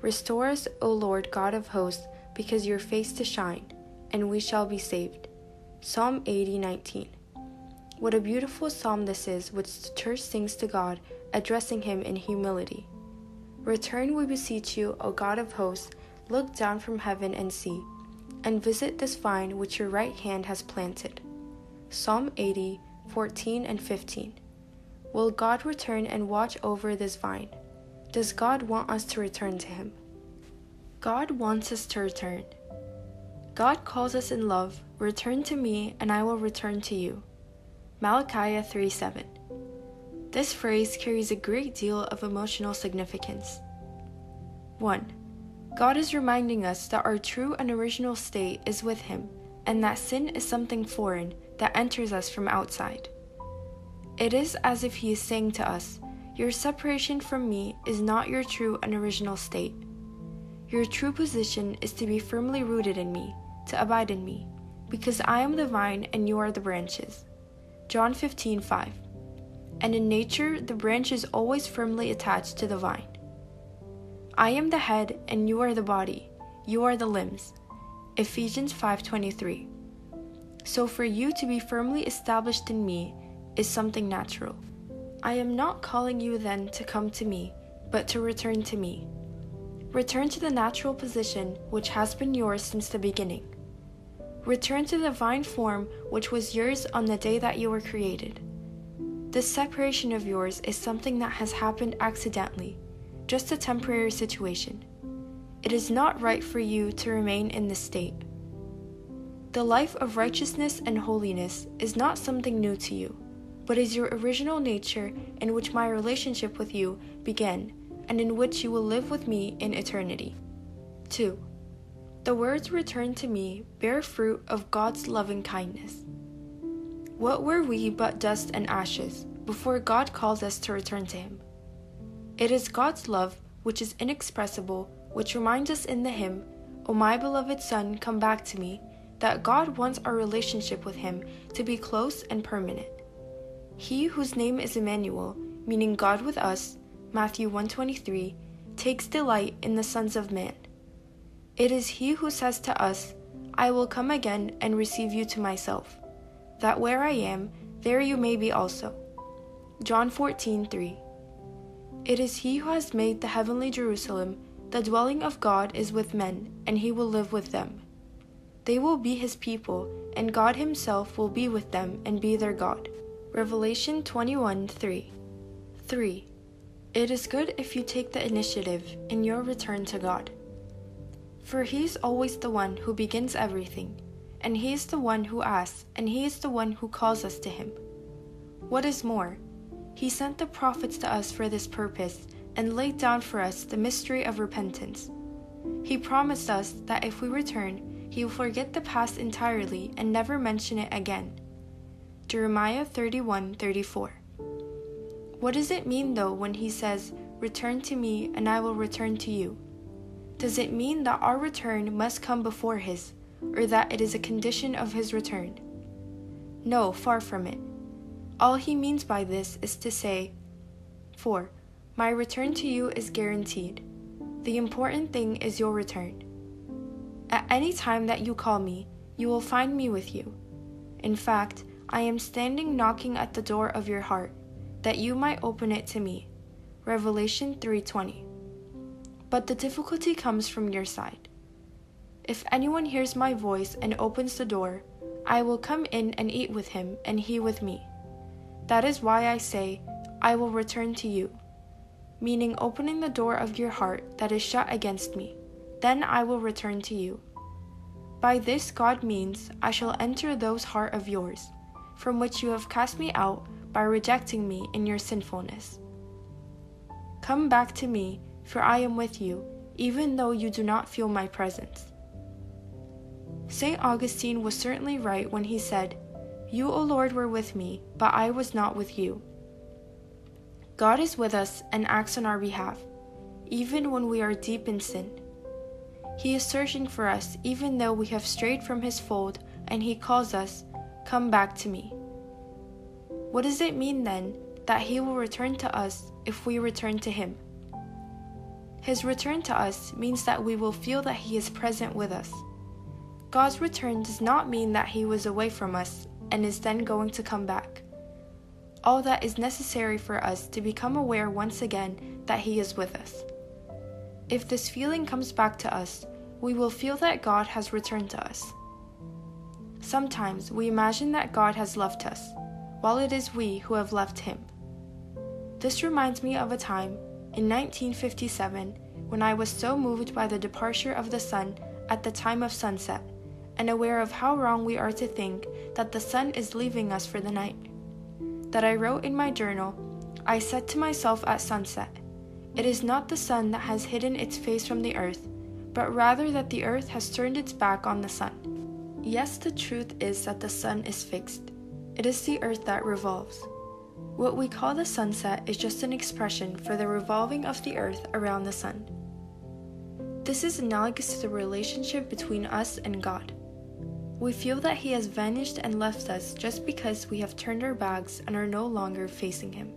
Restore us, O Lord God of hosts, because your face to shine, and we shall be saved. Psalm 80 19. What a beautiful psalm this is, which the church sings to God, addressing him in humility. Return, we beseech you, O God of hosts, look down from heaven and see, and visit this vine which your right hand has planted. Psalm 80 14 and 15. Will God return and watch over this vine? Does God want us to return to Him? God wants us to return. God calls us in love, Return to me, and I will return to you. Malachi 3 7. This phrase carries a great deal of emotional significance. 1. God is reminding us that our true and original state is with Him, and that sin is something foreign that enters us from outside. It is as if He is saying to us, your separation from me is not your true and original state. Your true position is to be firmly rooted in me, to abide in me, because I am the vine and you are the branches. John 15 5. And in nature, the branch is always firmly attached to the vine. I am the head and you are the body, you are the limbs. Ephesians 5:23. So for you to be firmly established in me is something natural. I am not calling you then to come to me, but to return to me. Return to the natural position which has been yours since the beginning. Return to the divine form which was yours on the day that you were created. This separation of yours is something that has happened accidentally, just a temporary situation. It is not right for you to remain in this state. The life of righteousness and holiness is not something new to you but is your original nature in which my relationship with you began, and in which you will live with me in eternity. 2. The words returned to me bear fruit of God's loving kindness. What were we but dust and ashes before God called us to return to Him? It is God's love, which is inexpressible, which reminds us in the hymn, O my beloved Son, come back to me, that God wants our relationship with Him to be close and permanent. He whose name is Emmanuel, meaning God with us, Matthew 123, takes delight in the sons of man. It is he who says to us, I will come again and receive you to myself, that where I am, there you may be also. John 14:3. It is he who has made the heavenly Jerusalem, the dwelling of God is with men, and he will live with them. They will be his people, and God himself will be with them and be their God. Revelation 21 3. 3. It is good if you take the initiative in your return to God. For He is always the one who begins everything, and He is the one who asks, and He is the one who calls us to Him. What is more, He sent the prophets to us for this purpose and laid down for us the mystery of repentance. He promised us that if we return, He will forget the past entirely and never mention it again Jeremiah 31 34. What does it mean though when he says, Return to me and I will return to you? Does it mean that our return must come before his, or that it is a condition of his return? No, far from it. All he means by this is to say, 4. My return to you is guaranteed. The important thing is your return. At any time that you call me, you will find me with you. In fact, I am standing knocking at the door of your heart, that you might open it to me. Revelation 3:20. But the difficulty comes from your side. If anyone hears my voice and opens the door, I will come in and eat with him and he with me. That is why I say, I will return to you, meaning opening the door of your heart that is shut against me. Then I will return to you. By this God means I shall enter those heart of yours from which you have cast me out by rejecting me in your sinfulness. Come back to me, for I am with you, even though you do not feel my presence. St. Augustine was certainly right when he said, You, O Lord, were with me, but I was not with you. God is with us and acts on our behalf, even when we are deep in sin. He is searching for us even though we have strayed from his fold, and he calls us, Come back to me. What does it mean then that He will return to us if we return to Him? His return to us means that we will feel that He is present with us. God's return does not mean that He was away from us and is then going to come back. All that is necessary for us to become aware once again that He is with us. If this feeling comes back to us, we will feel that God has returned to us. Sometimes we imagine that God has left us, while it is we who have left Him. This reminds me of a time in 1957 when I was so moved by the departure of the sun at the time of sunset and aware of how wrong we are to think that the sun is leaving us for the night. That I wrote in my journal, I said to myself at sunset, It is not the sun that has hidden its face from the earth, but rather that the earth has turned its back on the sun. Yes, the truth is that the sun is fixed, it is the earth that revolves. What we call the sunset is just an expression for the revolving of the earth around the sun. This is analogous to the relationship between us and God. We feel that He has vanished and left us just because we have turned our backs and are no longer facing Him.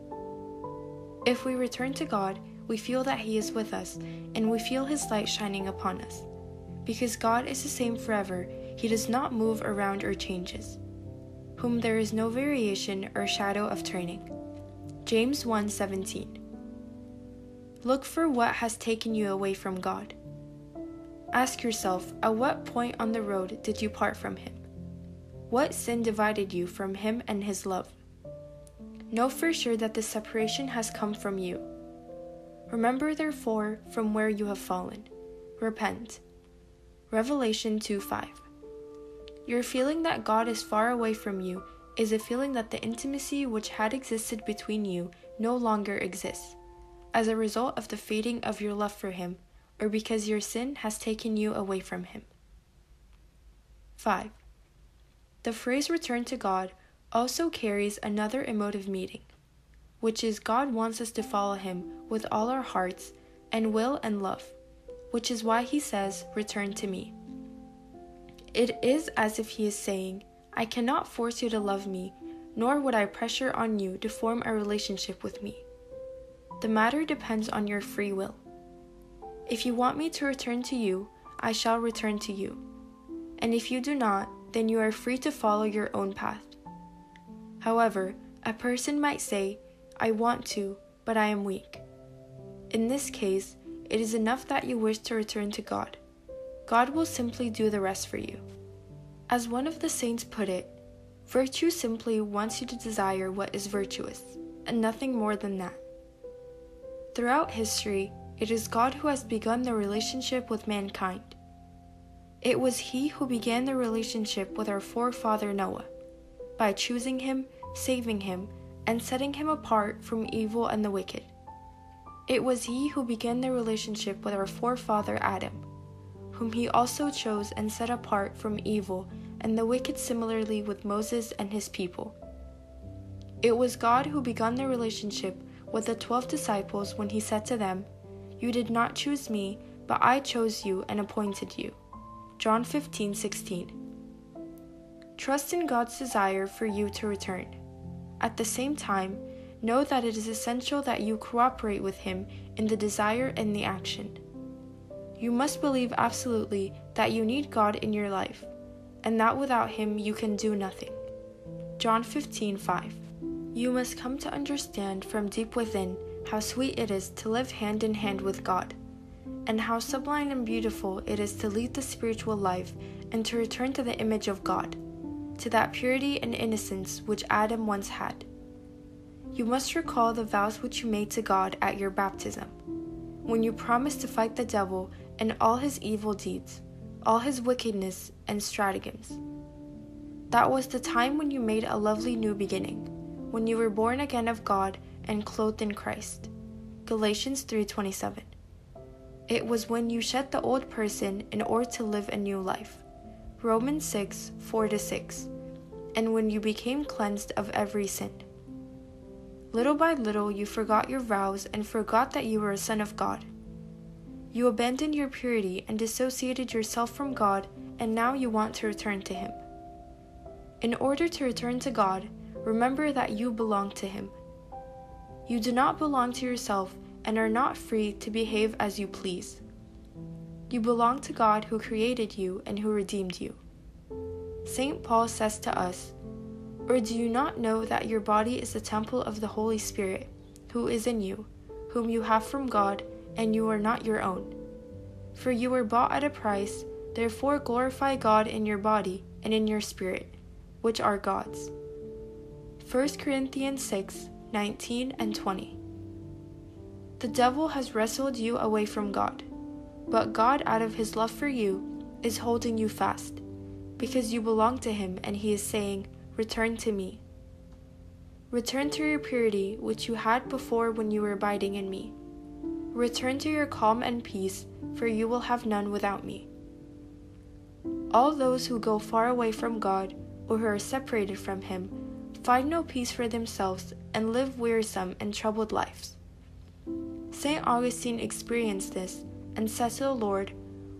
If we return to God, we feel that He is with us and we feel His light shining upon us. Because God is the same forever, He does not move around or changes, whom there is no variation or shadow of turning. James 1:17 Look for what has taken you away from God. Ask yourself at what point on the road did you part from Him? What sin divided you from Him and His love? Know for sure that the separation has come from you. Remember, therefore, from where you have fallen. Repent. Revelation 2 5. Your feeling that God is far away from you is a feeling that the intimacy which had existed between you no longer exists, as a result of the fading of your love for Him or because your sin has taken you away from Him. 5. The phrase return to God also carries another emotive meaning, which is God wants us to follow Him with all our hearts and will and love, which is why He says, Return to me. It is as if He is saying, I cannot force you to love me, nor would I pressure on you to form a relationship with me. The matter depends on your free will. If you want me to return to you, I shall return to you. And if you do not, then you are free to follow your own path. However, a person might say, I want to, but I am weak. In this case, it is enough that you wish to return to God. God will simply do the rest for you. As one of the saints put it, virtue simply wants you to desire what is virtuous, and nothing more than that. Throughout history, it is God who has begun the relationship with mankind. It was He who began the relationship with our forefather Noah by choosing him, saving him, and setting him apart from evil and the wicked. It was He who began the relationship with our forefather Adam, whom He also chose and set apart from evil and the wicked, similarly with Moses and his people. It was God who began the relationship with the twelve disciples when He said to them, you did not choose me, but I chose you and appointed you. John 15 16. Trust in God's desire for you to return. At the same time, know that it is essential that you cooperate with Him in the desire and the action. You must believe absolutely that you need God in your life, and that without Him you can do nothing. John 15 5. You must come to understand from deep within how sweet it is to live hand in hand with God, and how sublime and beautiful it is to lead the spiritual life and to return to the image of God, to that purity and innocence which Adam once had. You must recall the vows which you made to God at your baptism, when you promised to fight the devil and all his evil deeds, all his wickedness and stratagems. That was the time when you made a lovely new beginning, when you were born again of God and clothed in Christ. Galatians 3:27. It was when you shed the old person in order to live a new life. Romans 6 4 6. And when you became cleansed of every sin. Little by little, you forgot your vows and forgot that you were a son of God. You abandoned your purity and dissociated yourself from God, and now you want to return to Him. In order to return to God, remember that you belong to Him you do not belong to yourself and are not free to behave as you please. You belong to God who created you and who redeemed you. St. Paul says to us, Or do you not know that your body is the temple of the Holy Spirit, who is in you, whom you have from God, and you are not your own? For you were bought at a price, therefore glorify God in your body and in your spirit, which are God's. 1 Corinthians 6 19 and 20. The devil has wrestled you away from God, but God, out of his love for you, is holding you fast, because you belong to him, and he is saying, Return to me. Return to your purity, which you had before when you were abiding in me. Return to your calm and peace, for you will have none without me. All those who go far away from God, or who are separated from him, find no peace for themselves and live wearisome and troubled lives. St. Augustine experienced this and said to the Lord,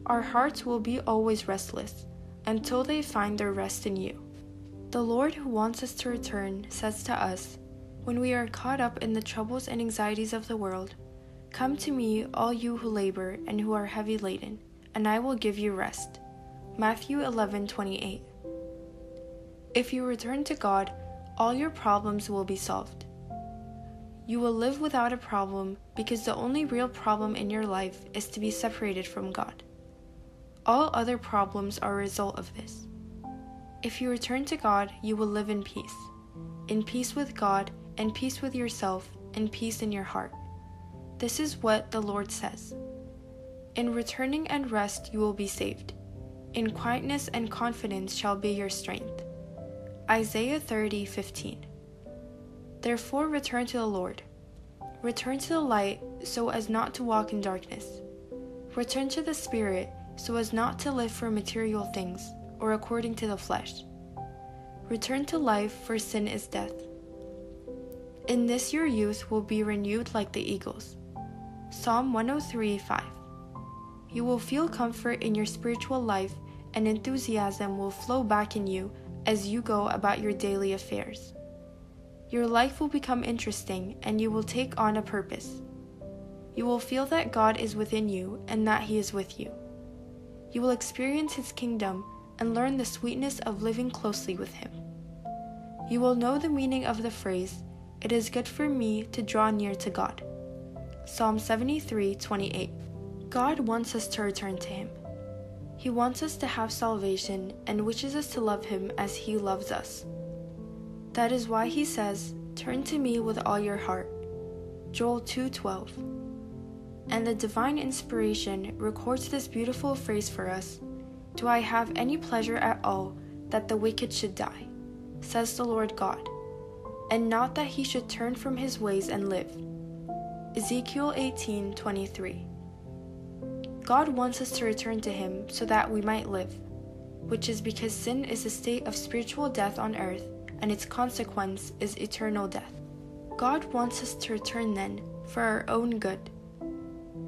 Our hearts will be always restless until they find their rest in you. The Lord who wants us to return says to us, When we are caught up in the troubles and anxieties of the world, Come to me, all you who labor and who are heavy laden, and I will give you rest. Matthew 11:28. If you return to God, all your problems will be solved. You will live without a problem because the only real problem in your life is to be separated from God. All other problems are a result of this. If you return to God, you will live in peace. In peace with God, and peace with yourself, and peace in your heart. This is what the Lord says In returning and rest, you will be saved. In quietness and confidence shall be your strength. Isaiah 30 15. Therefore, return to the Lord. Return to the light so as not to walk in darkness. Return to the Spirit so as not to live for material things or according to the flesh. Return to life, for sin is death. In this your youth will be renewed like the eagles. Psalm 103 5. You will feel comfort in your spiritual life, and enthusiasm will flow back in you as you go about your daily affairs. Your life will become interesting and you will take on a purpose. You will feel that God is within you and that He is with you. You will experience His kingdom and learn the sweetness of living closely with Him. You will know the meaning of the phrase, It is good for me to draw near to God. Psalm 73 28. God wants us to return to Him. He wants us to have salvation and wishes us to love Him as He loves us. That is why He says, Turn to me with all your heart. Joel 2:12. And the divine inspiration records this beautiful phrase for us Do I have any pleasure at all that the wicked should die? says the Lord God, and not that he should turn from his ways and live. Ezekiel 18:23. God wants us to return to him so that we might live, which is because sin is a state of spiritual death on earth and its consequence is eternal death. God wants us to return then for our own good.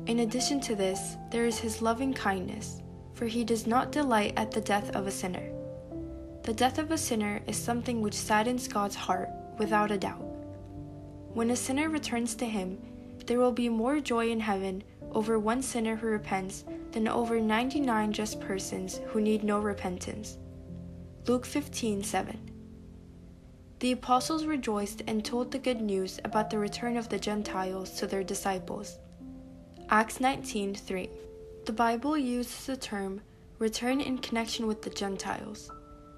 In addition to this, there is his loving kindness, for he does not delight at the death of a sinner. The death of a sinner is something which saddens God's heart, without a doubt. When a sinner returns to him, there will be more joy in heaven over one sinner who repents than over 99 just persons who need no repentance. Luke 15:7. The apostles rejoiced and told the good news about the return of the Gentiles to their disciples. Acts 19:3. The Bible uses the term return in connection with the Gentiles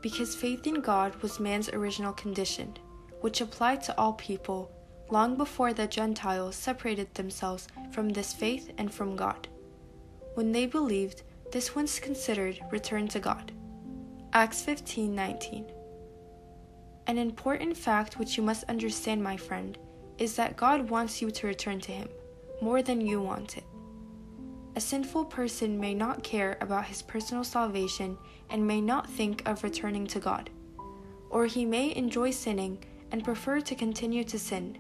because faith in God was man's original condition, which applied to all people long before the Gentiles separated themselves from this faith and from God. When they believed, this was considered return to God. Acts 15:19. An important fact which you must understand, my friend, is that God wants you to return to him more than you want it. A sinful person may not care about his personal salvation and may not think of returning to God. Or he may enjoy sinning and prefer to continue to sin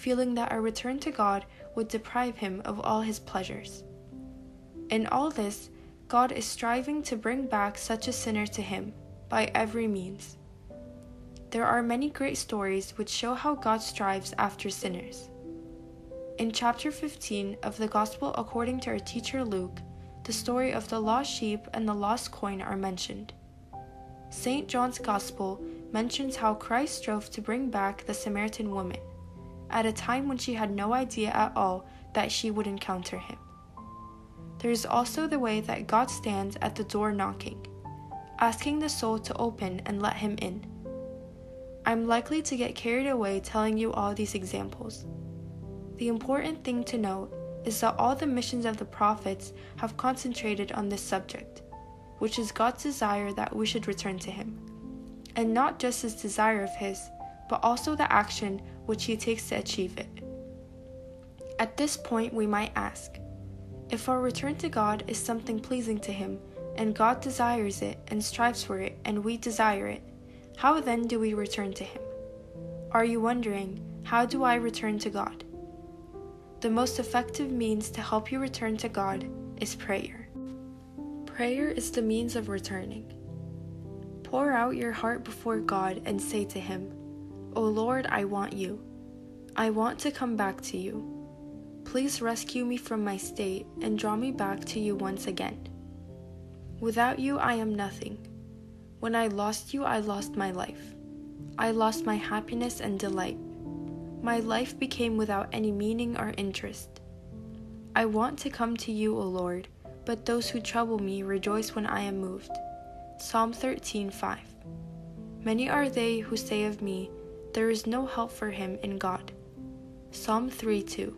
feeling that a return to God would deprive him of all his pleasures. In all this, God is striving to bring back such a sinner to him by every means. There are many great stories which show how God strives after sinners. In chapter 15 of the Gospel according to our teacher Luke, the story of the lost sheep and the lost coin are mentioned. St. John's Gospel mentions how Christ strove to bring back the Samaritan woman at a time when she had no idea at all that she would encounter him. There is also the way that God stands at the door knocking, asking the soul to open and let him in. I'm likely to get carried away telling you all these examples. The important thing to note is that all the missions of the prophets have concentrated on this subject, which is God's desire that we should return to Him. And not just His desire of His, but also the action which He takes to achieve it. At this point, we might ask if our return to God is something pleasing to Him, and God desires it and strives for it, and we desire it, how then do we return to Him? Are you wondering, how do I return to God? The most effective means to help you return to God is prayer. Prayer is the means of returning. Pour out your heart before God and say to Him, O Lord, I want you. I want to come back to you. Please rescue me from my state and draw me back to you once again. Without you, I am nothing. When I lost you, I lost my life. I lost my happiness and delight. My life became without any meaning or interest. I want to come to you, O Lord, but those who trouble me rejoice when I am moved. Psalm 13:5. Many are they who say of me, there is no help for him in God. Psalm 3:2.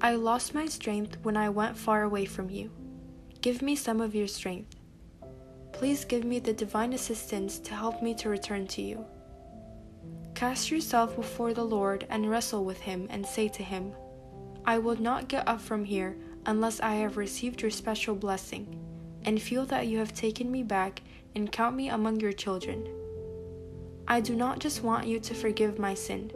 I lost my strength when I went far away from you. Give me some of your strength. Please give me the divine assistance to help me to return to you. Cast yourself before the Lord and wrestle with him and say to him, I will not get up from here unless I have received your special blessing, and feel that you have taken me back and count me among your children. I do not just want you to forgive my sin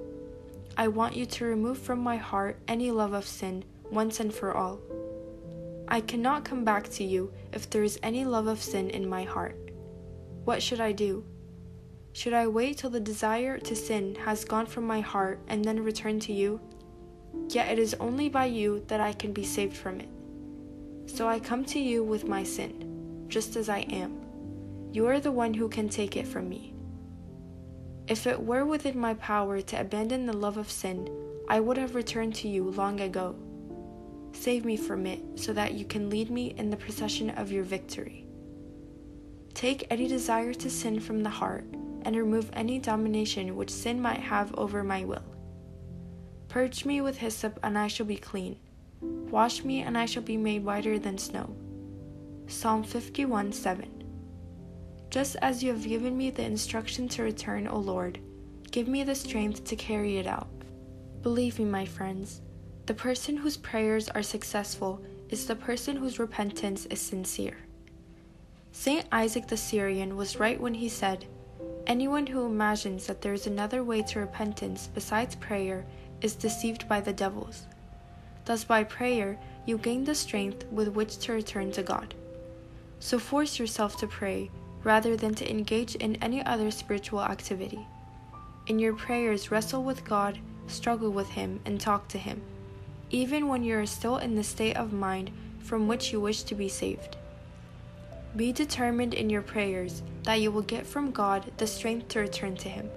I want you to remove from my heart any love of sin once and for all. I cannot come back to you if there is any love of sin in my heart. What should I do? Should I wait till the desire to sin has gone from my heart and then return to you? Yet it is only by you that I can be saved from it. So I come to you with my sin, just as I am. You are the one who can take it from me. If it were within my power to abandon the love of sin, I would have returned to you long ago. Save me from it, so that you can lead me in the procession of your victory. Take any desire to sin from the heart, and remove any domination which sin might have over my will. Purge me with hyssop, and I shall be clean. Wash me, and I shall be made whiter than snow. Psalm 51 7. Just as you have given me the instruction to return, O Lord, give me the strength to carry it out. Believe me, my friends, the person whose prayers are successful is the person whose repentance is sincere. Saint Isaac the Syrian was right when he said, Anyone who imagines that there is another way to repentance besides prayer is deceived by the devils. Thus, by prayer, you gain the strength with which to return to God. So force yourself to pray rather than to engage in any other spiritual activity. In your prayers, wrestle with God, struggle with Him, and talk to Him, even when you are still in the state of mind from which you wish to be saved. Be determined in your prayers that you will get from God the strength to return to Him.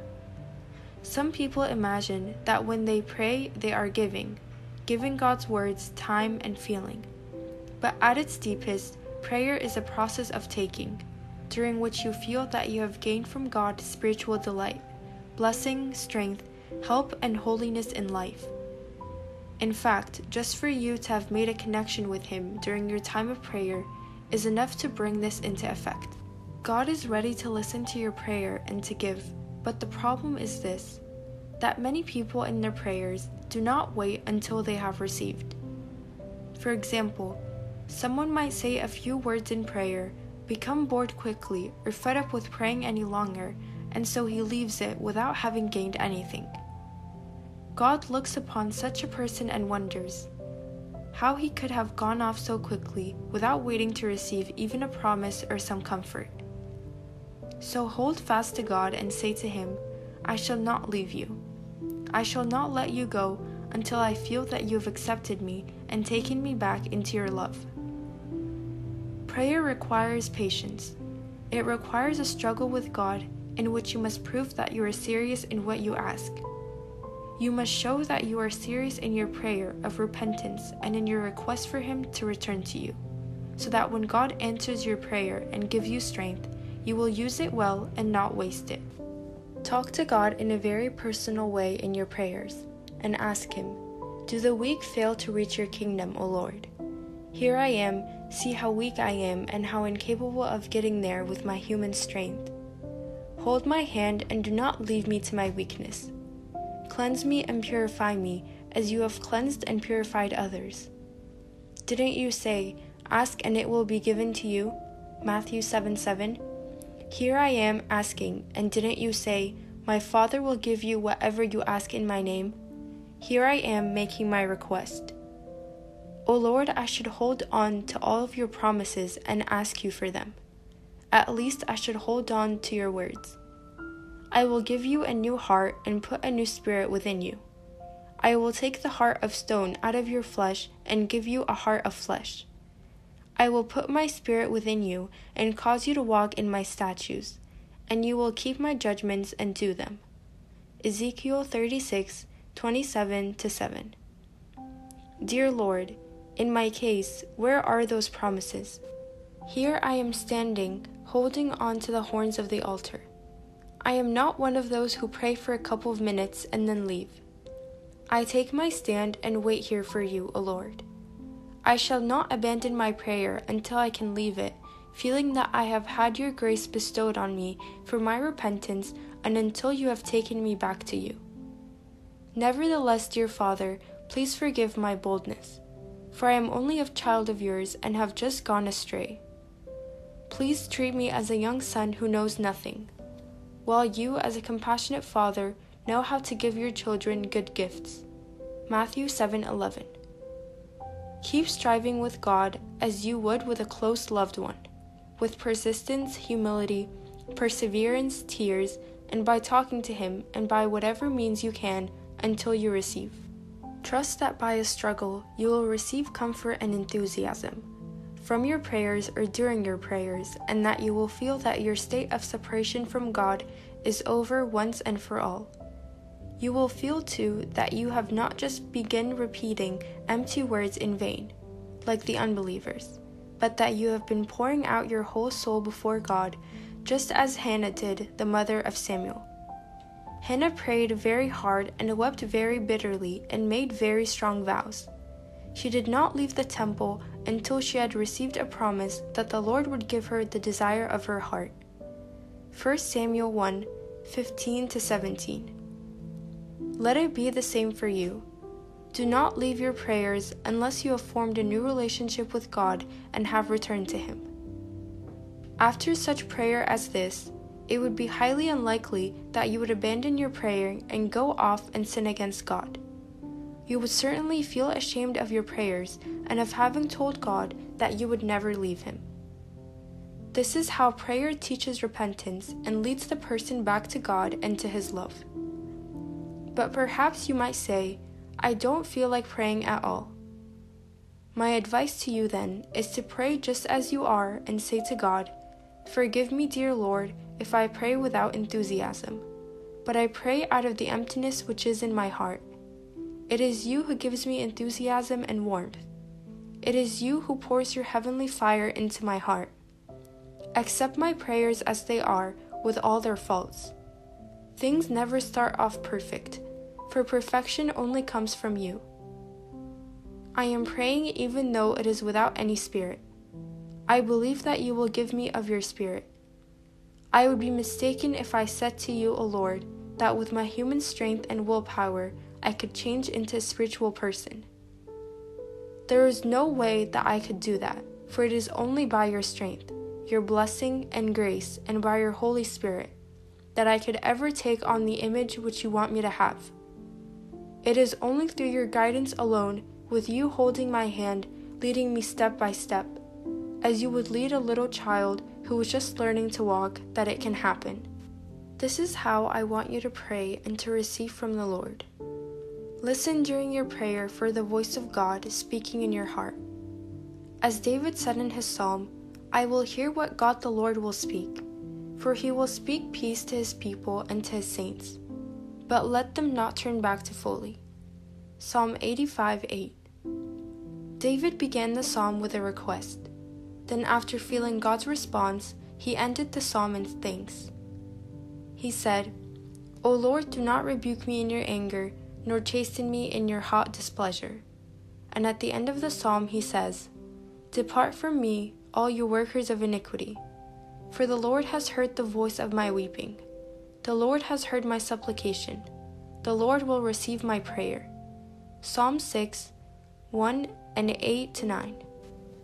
Some people imagine that when they pray, they are giving, giving God's words time and feeling. But at its deepest, prayer is a process of taking during which you feel that you have gained from God spiritual delight, blessing, strength, help, and holiness in life. In fact, just for you to have made a connection with Him during your time of prayer is enough to bring this into effect. God is ready to listen to your prayer and to give, but the problem is this that many people in their prayers do not wait until they have received. For example, someone might say a few words in prayer become bored quickly or fed up with praying any longer, and so he leaves it without having gained anything. God looks upon such a person and wonders how he could have gone off so quickly without waiting to receive even a promise or some comfort. So hold fast to God and say to him, I shall not leave you. I shall not let you go until I feel that you have accepted me and taken me back into your love. Prayer requires patience. It requires a struggle with God in which you must prove that you are serious in what you ask. You must show that you are serious in your prayer of repentance and in your request for Him to return to you, so that when God answers your prayer and gives you strength, you will use it well and not waste it. Talk to God in a very personal way in your prayers and ask Him, Do the weak fail to reach your kingdom, O Lord? Here I am, see how weak I am and how incapable of getting there with my human strength. Hold my hand and do not leave me to my weakness. Cleanse me and purify me as you have cleansed and purified others. Didn't you say, Ask and it will be given to you? Matthew 7 7. Here I am asking, and didn't you say, My Father will give you whatever you ask in my name? Here I am making my request. O Lord, I should hold on to all of your promises and ask you for them. At least I should hold on to your words. I will give you a new heart and put a new spirit within you. I will take the heart of stone out of your flesh and give you a heart of flesh. I will put my spirit within you and cause you to walk in my statutes, and you will keep my judgments and do them. Ezekiel 36, 27 7. Dear Lord, in my case, where are those promises? Here I am standing, holding on to the horns of the altar. I am not one of those who pray for a couple of minutes and then leave. I take my stand and wait here for you, O Lord. I shall not abandon my prayer until I can leave it, feeling that I have had your grace bestowed on me for my repentance and until you have taken me back to you. Nevertheless, dear Father, please forgive my boldness for I am only a child of yours and have just gone astray. Please treat me as a young son who knows nothing, while you, as a compassionate father, know how to give your children good gifts. Matthew 7:11. Keep striving with God as you would with a close loved one, with persistence, humility, perseverance, tears, and by talking to him and by whatever means you can until you receive. Trust that by a struggle, you will receive comfort and enthusiasm from your prayers or during your prayers, and that you will feel that your state of separation from God is over once and for all. You will feel too that you have not just begun repeating empty words in vain, like the unbelievers, but that you have been pouring out your whole soul before God, just as Hannah did, the mother of Samuel. Hannah prayed very hard and wept very bitterly and made very strong vows. She did not leave the temple until she had received a promise that the Lord would give her the desire of her heart. 1 Samuel 1 15 17. Let it be the same for you. Do not leave your prayers unless you have formed a new relationship with God and have returned to Him. After such prayer as this, it would be highly unlikely that you would abandon your prayer and go off and sin against God. You would certainly feel ashamed of your prayers and of having told God that you would never leave Him. This is how prayer teaches repentance and leads the person back to God and to His love. But perhaps you might say, I don't feel like praying at all. My advice to you then is to pray just as you are and say to God, Forgive me, dear Lord, if I pray without enthusiasm, but I pray out of the emptiness which is in my heart. It is you who gives me enthusiasm and warmth. It is you who pours your heavenly fire into my heart. Accept my prayers as they are, with all their faults. Things never start off perfect, for perfection only comes from you. I am praying even though it is without any spirit. I believe that you will give me of your spirit. I would be mistaken if I said to you, O Lord, that with my human strength and willpower I could change into a spiritual person. There is no way that I could do that, for it is only by your strength, your blessing and grace, and by your Holy Spirit that I could ever take on the image which you want me to have. It is only through your guidance alone, with you holding my hand, leading me step by step, as you would lead a little child who is just learning to walk, that it can happen. This is how I want you to pray and to receive from the Lord. Listen during your prayer for the voice of God speaking in your heart. As David said in his psalm, I will hear what God the Lord will speak, for he will speak peace to his people and to his saints, but let them not turn back to folly. Psalm 85 8. David began the psalm with a request. Then, after feeling God's response, he ended the psalm in thanks. He said, O Lord, do not rebuke me in your anger, nor chasten me in your hot displeasure. And at the end of the psalm, he says, Depart from me, all you workers of iniquity. For the Lord has heard the voice of my weeping. The Lord has heard my supplication. The Lord will receive my prayer. Psalm 6, 1 and 8 to 9.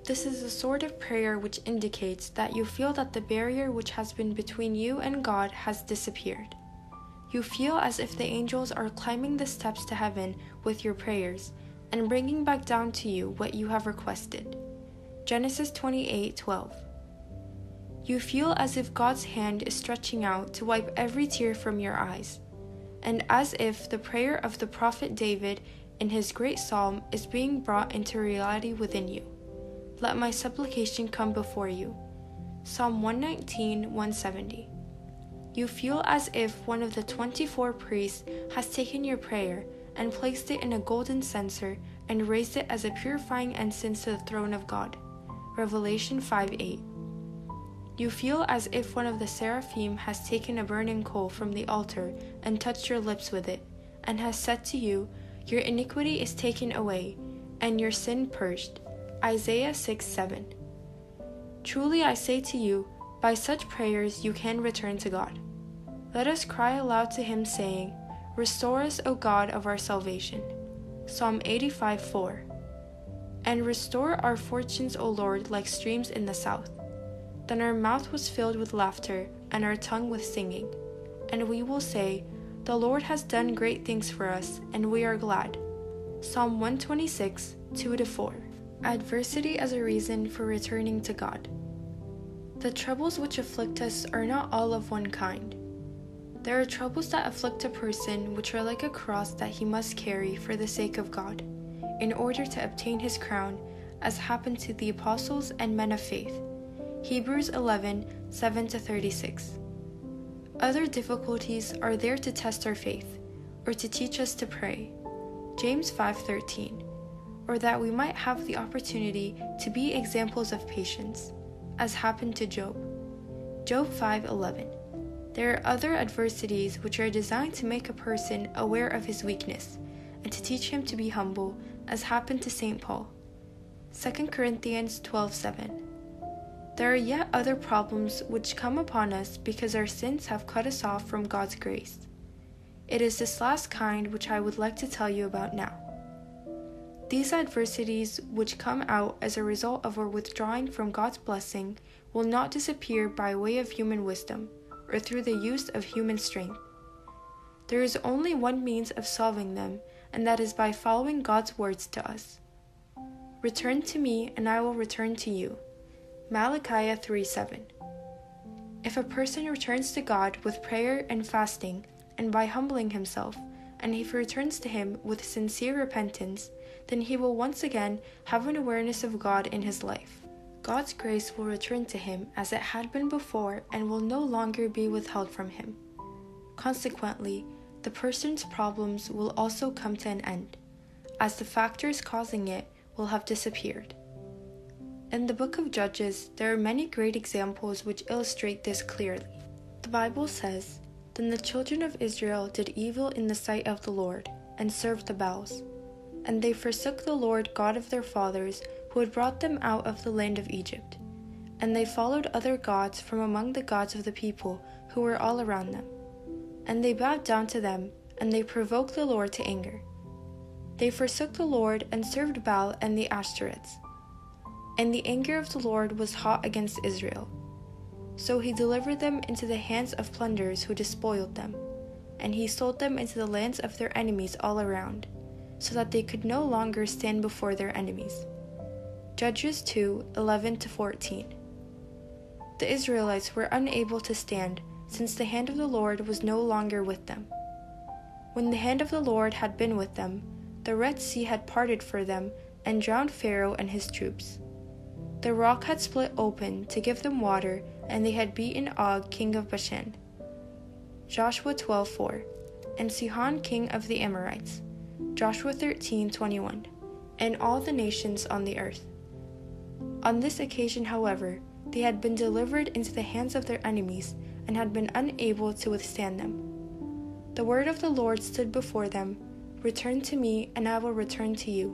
This is a sort of prayer which indicates that you feel that the barrier which has been between you and God has disappeared. You feel as if the angels are climbing the steps to heaven with your prayers and bringing back down to you what you have requested. Genesis 28:12. You feel as if God's hand is stretching out to wipe every tear from your eyes, and as if the prayer of the prophet David in his great psalm is being brought into reality within you. Let my supplication come before you. Psalm 119, 170. You feel as if one of the 24 priests has taken your prayer and placed it in a golden censer and raised it as a purifying incense to the throne of God. Revelation 5 8. You feel as if one of the seraphim has taken a burning coal from the altar and touched your lips with it, and has said to you, Your iniquity is taken away, and your sin purged. Isaiah 6 7. Truly I say to you, by such prayers you can return to God. Let us cry aloud to him, saying, Restore us, O God of our salvation. Psalm 85 4. And restore our fortunes, O Lord, like streams in the south. Then our mouth was filled with laughter, and our tongue with singing. And we will say, The Lord has done great things for us, and we are glad. Psalm 126 2 4. Adversity as a reason for returning to God. The troubles which afflict us are not all of one kind. There are troubles that afflict a person which are like a cross that he must carry for the sake of God, in order to obtain his crown, as happened to the apostles and men of faith. Hebrews 11 7 36. Other difficulties are there to test our faith, or to teach us to pray. James 5:13, or that we might have the opportunity to be examples of patience, as happened to Job. Job 5:11. There are other adversities which are designed to make a person aware of his weakness and to teach him to be humble, as happened to St. Paul. 2 Corinthians 12:7. There are yet other problems which come upon us because our sins have cut us off from God's grace. It is this last kind which I would like to tell you about now. These adversities, which come out as a result of our withdrawing from God's blessing, will not disappear by way of human wisdom or through the use of human strength. There is only one means of solving them, and that is by following God's words to us. Return to me, and I will return to you. Malachi 3 7. If a person returns to God with prayer and fasting, and by humbling himself, and if he returns to Him with sincere repentance, then he will once again have an awareness of God in his life. God's grace will return to him as it had been before and will no longer be withheld from him. Consequently, the person's problems will also come to an end, as the factors causing it will have disappeared. In the book of Judges, there are many great examples which illustrate this clearly. The Bible says, Then the children of Israel did evil in the sight of the Lord, and served the Baals. And they forsook the Lord God of their fathers, who had brought them out of the land of Egypt. And they followed other gods from among the gods of the people who were all around them. And they bowed down to them, and they provoked the Lord to anger. They forsook the Lord and served Baal and the Ashtoreths. And the anger of the Lord was hot against Israel. So he delivered them into the hands of plunderers who despoiled them, and he sold them into the lands of their enemies all around, so that they could no longer stand before their enemies. Judges 2 11 14. The Israelites were unable to stand, since the hand of the Lord was no longer with them. When the hand of the Lord had been with them, the Red Sea had parted for them and drowned Pharaoh and his troops. The rock had split open to give them water, and they had beaten Og, king of Bashan. Joshua 12:4, and Sihon, king of the Amorites. Joshua 13:21, and all the nations on the earth. On this occasion, however, they had been delivered into the hands of their enemies and had been unable to withstand them. The word of the Lord stood before them Return to me, and I will return to you.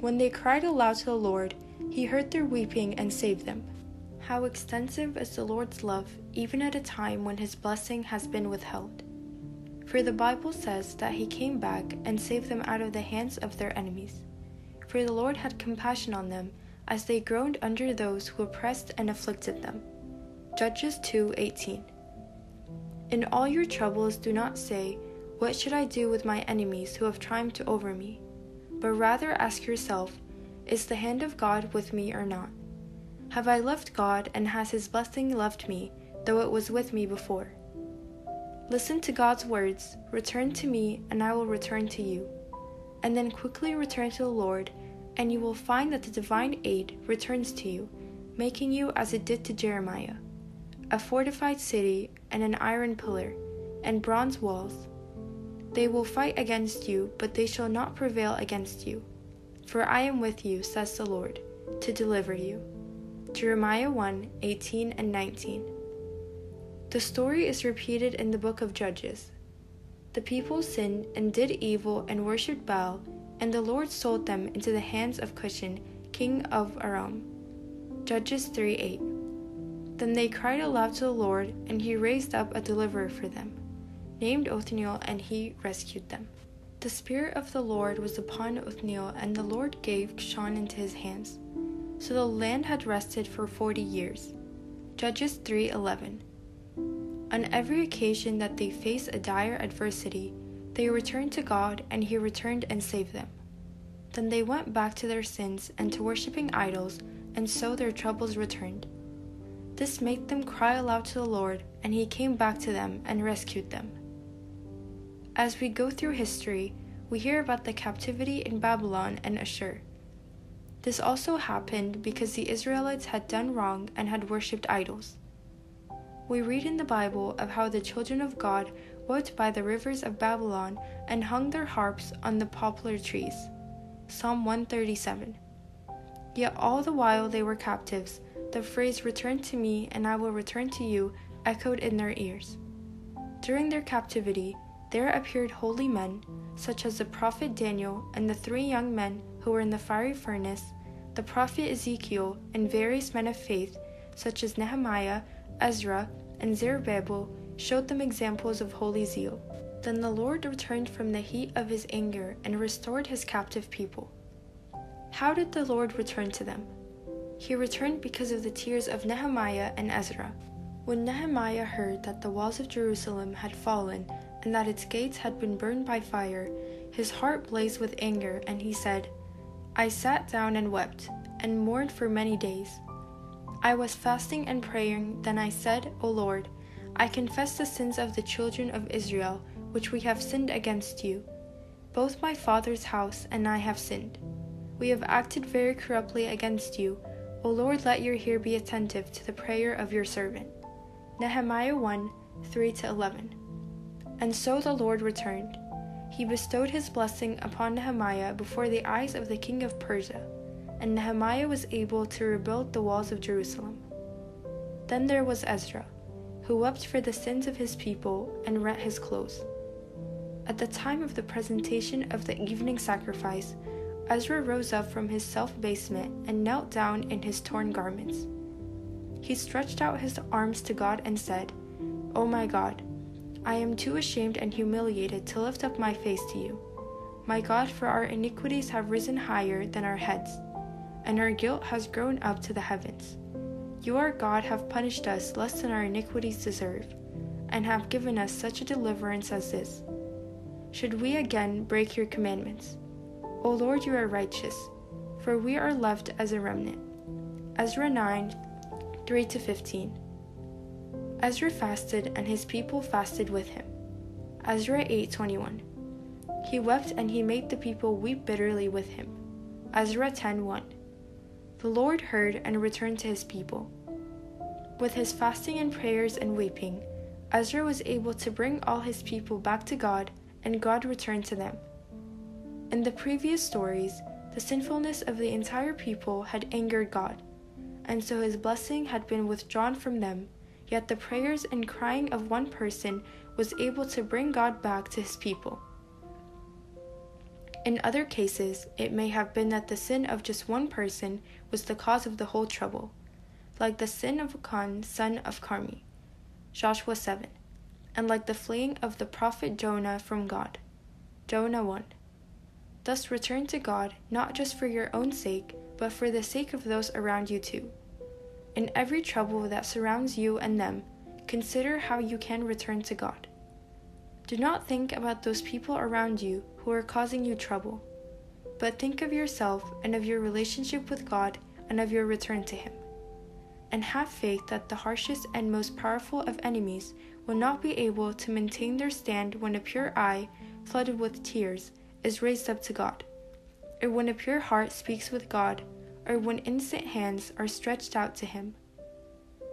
When they cried aloud to the Lord, he heard their weeping and saved them. How extensive is the Lord's love, even at a time when his blessing has been withheld. For the Bible says that he came back and saved them out of the hands of their enemies. For the Lord had compassion on them as they groaned under those who oppressed and afflicted them. Judges 2:18. In all your troubles do not say, what should I do with my enemies who have triumphed over me? But rather ask yourself, Is the hand of God with me or not? Have I left God, and has his blessing left me, though it was with me before? Listen to God's words Return to me, and I will return to you. And then quickly return to the Lord, and you will find that the divine aid returns to you, making you as it did to Jeremiah a fortified city, and an iron pillar, and bronze walls they will fight against you, but they shall not prevail against you. For I am with you, says the Lord, to deliver you. Jeremiah 1 18 and 19. The story is repeated in the book of Judges. The people sinned and did evil and worshipped Baal, and the Lord sold them into the hands of Cushan, king of Aram. Judges 3 8. Then they cried aloud to the Lord, and he raised up a deliverer for them named Othniel, and he rescued them. The Spirit of the Lord was upon Othniel, and the Lord gave Cushan into his hands. So the land had rested for forty years. Judges 3:11. On every occasion that they faced a dire adversity, they returned to God, and He returned and saved them. Then they went back to their sins and to worshipping idols, and so their troubles returned. This made them cry aloud to the Lord, and He came back to them and rescued them. As we go through history, we hear about the captivity in Babylon and Ashur. This also happened because the Israelites had done wrong and had worshipped idols. We read in the Bible of how the children of God wept by the rivers of Babylon and hung their harps on the poplar trees. Psalm 137. Yet all the while they were captives, the phrase, Return to me and I will return to you, echoed in their ears. During their captivity, there appeared holy men, such as the prophet Daniel and the three young men who were in the fiery furnace, the prophet Ezekiel, and various men of faith, such as Nehemiah, Ezra, and Zerubbabel, showed them examples of holy zeal. Then the Lord returned from the heat of his anger and restored his captive people. How did the Lord return to them? He returned because of the tears of Nehemiah and Ezra. When Nehemiah heard that the walls of Jerusalem had fallen and that its gates had been burned by fire, his heart blazed with anger, and he said, I sat down and wept, and mourned for many days. I was fasting and praying, then I said, O Lord, I confess the sins of the children of Israel, which we have sinned against you. Both my father's house and I have sinned. We have acted very corruptly against you. O Lord, let your ear be attentive to the prayer of your servant. Nehemiah 1 3 11. And so the Lord returned. He bestowed his blessing upon Nehemiah before the eyes of the king of Persia, and Nehemiah was able to rebuild the walls of Jerusalem. Then there was Ezra, who wept for the sins of his people and rent his clothes. At the time of the presentation of the evening sacrifice, Ezra rose up from his self basement and knelt down in his torn garments. He stretched out his arms to God and said, O oh my God, I am too ashamed and humiliated to lift up my face to you. My God, for our iniquities have risen higher than our heads, and our guilt has grown up to the heavens. You, our God, have punished us less than our iniquities deserve, and have given us such a deliverance as this. Should we again break your commandments? O Lord, you are righteous, for we are left as a remnant. Ezra 9 3 15. Ezra fasted, and his people fasted with him. Ezra 8:21. He wept and he made the people weep bitterly with him. Ezra 10:1. The Lord heard and returned to his people. With his fasting and prayers and weeping, Ezra was able to bring all his people back to God, and God returned to them. In the previous stories, the sinfulness of the entire people had angered God, and so his blessing had been withdrawn from them, yet the prayers and crying of one person was able to bring God back to his people. In other cases, it may have been that the sin of just one person was the cause of the whole trouble, like the sin of Achan, son of Carmi, Joshua 7, and like the fleeing of the prophet Jonah from God, Jonah 1. Thus return to God not just for your own sake, but for the sake of those around you too. In every trouble that surrounds you and them, consider how you can return to God. Do not think about those people around you who are causing you trouble, but think of yourself and of your relationship with God and of your return to Him. And have faith that the harshest and most powerful of enemies will not be able to maintain their stand when a pure eye, flooded with tears, is raised up to God, or when a pure heart speaks with God, or when innocent hands are stretched out to Him.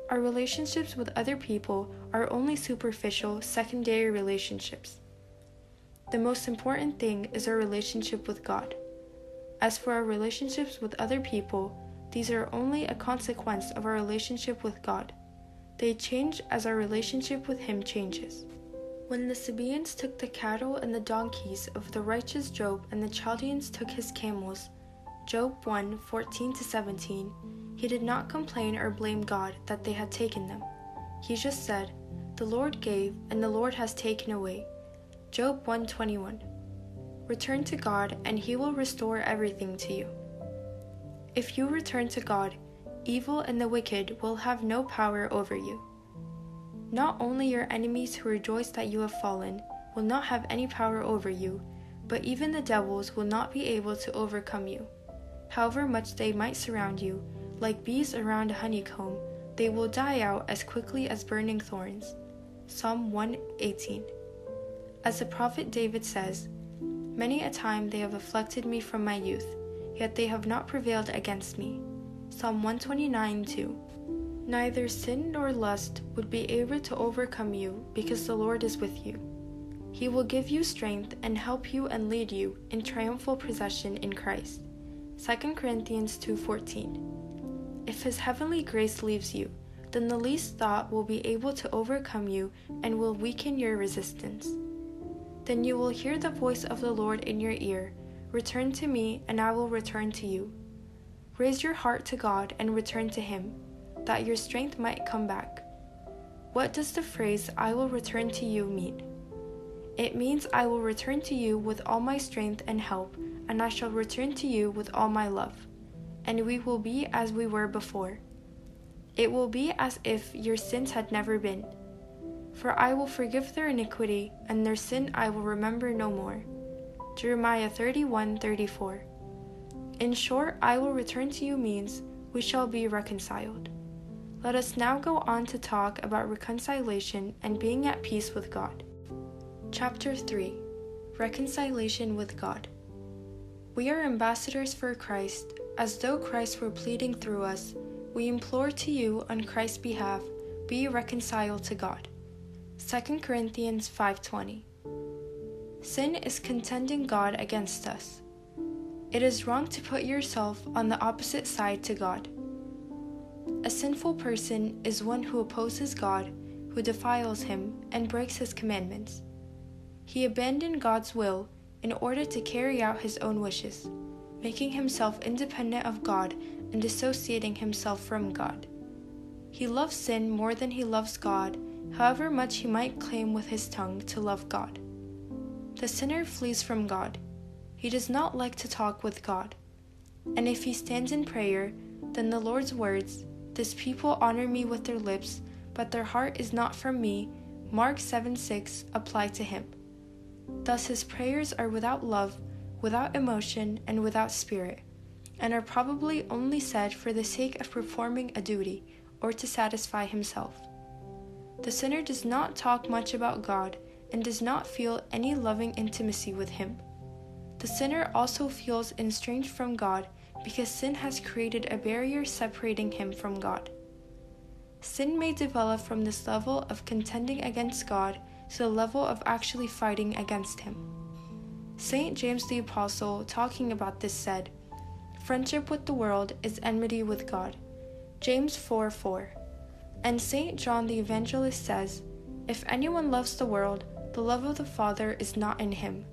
Our relationships with other people are only superficial, secondary relationships. The most important thing is our relationship with God. As for our relationships with other people, these are only a consequence of our relationship with God. They change as our relationship with Him changes. When the Sabaeans took the cattle and the donkeys of the righteous Job, and the Chaldeans took his camels, Job 1 14 17, he did not complain or blame God that they had taken them. He just said, The Lord gave, and the Lord has taken away. Job 121. Return to God, and He will restore everything to you. If you return to God, evil and the wicked will have no power over you. Not only your enemies who rejoice that you have fallen will not have any power over you, but even the devils will not be able to overcome you. However much they might surround you, like bees around a honeycomb, they will die out as quickly as burning thorns. Psalm 118. As the prophet David says, Many a time they have afflicted me from my youth, yet they have not prevailed against me. Psalm 129 2. Neither sin nor lust would be able to overcome you because the Lord is with you. He will give you strength and help you and lead you in triumphal possession in Christ. 2 Corinthians 2:14 if His heavenly grace leaves you, then the least thought will be able to overcome you and will weaken your resistance. Then you will hear the voice of the Lord in your ear Return to me, and I will return to you. Raise your heart to God and return to Him, that your strength might come back. What does the phrase I will return to you mean? It means I will return to you with all my strength and help, and I shall return to you with all my love and we will be as we were before. It will be as if your sins had never been. For I will forgive their iniquity, and their sin I will remember no more. Jeremiah 31 34. In short, I will return to you means we shall be reconciled. Let us now go on to talk about reconciliation and being at peace with God. Chapter 3 Reconciliation with God. We are ambassadors for Christ as though Christ were pleading through us, we implore to you on Christ's behalf, be reconciled to God. 2 Corinthians 5:20. Sin is contending God against us. It is wrong to put yourself on the opposite side to God. A sinful person is one who opposes God, who defiles him, and breaks his commandments. He abandoned God's will in order to carry out his own wishes making himself independent of God and dissociating himself from God. He loves sin more than he loves God, however much he might claim with his tongue to love God. The sinner flees from God. He does not like to talk with God. And if he stands in prayer, then the Lord's words, This people honor me with their lips, but their heart is not from me, Mark 7 6, apply to him. Thus his prayers are without love without emotion, and without spirit, and are probably only said for the sake of performing a duty or to satisfy himself. The sinner does not talk much about God and does not feel any loving intimacy with Him. The sinner also feels estranged from God because sin has created a barrier separating him from God. Sin may develop from this level of contending against God to the level of actually fighting against Him. St. James the Apostle, talking about this, said, Friendship with the world is enmity with God. James 4 4. And St. John the Evangelist says, If anyone loves the world, the love of the Father is not in him.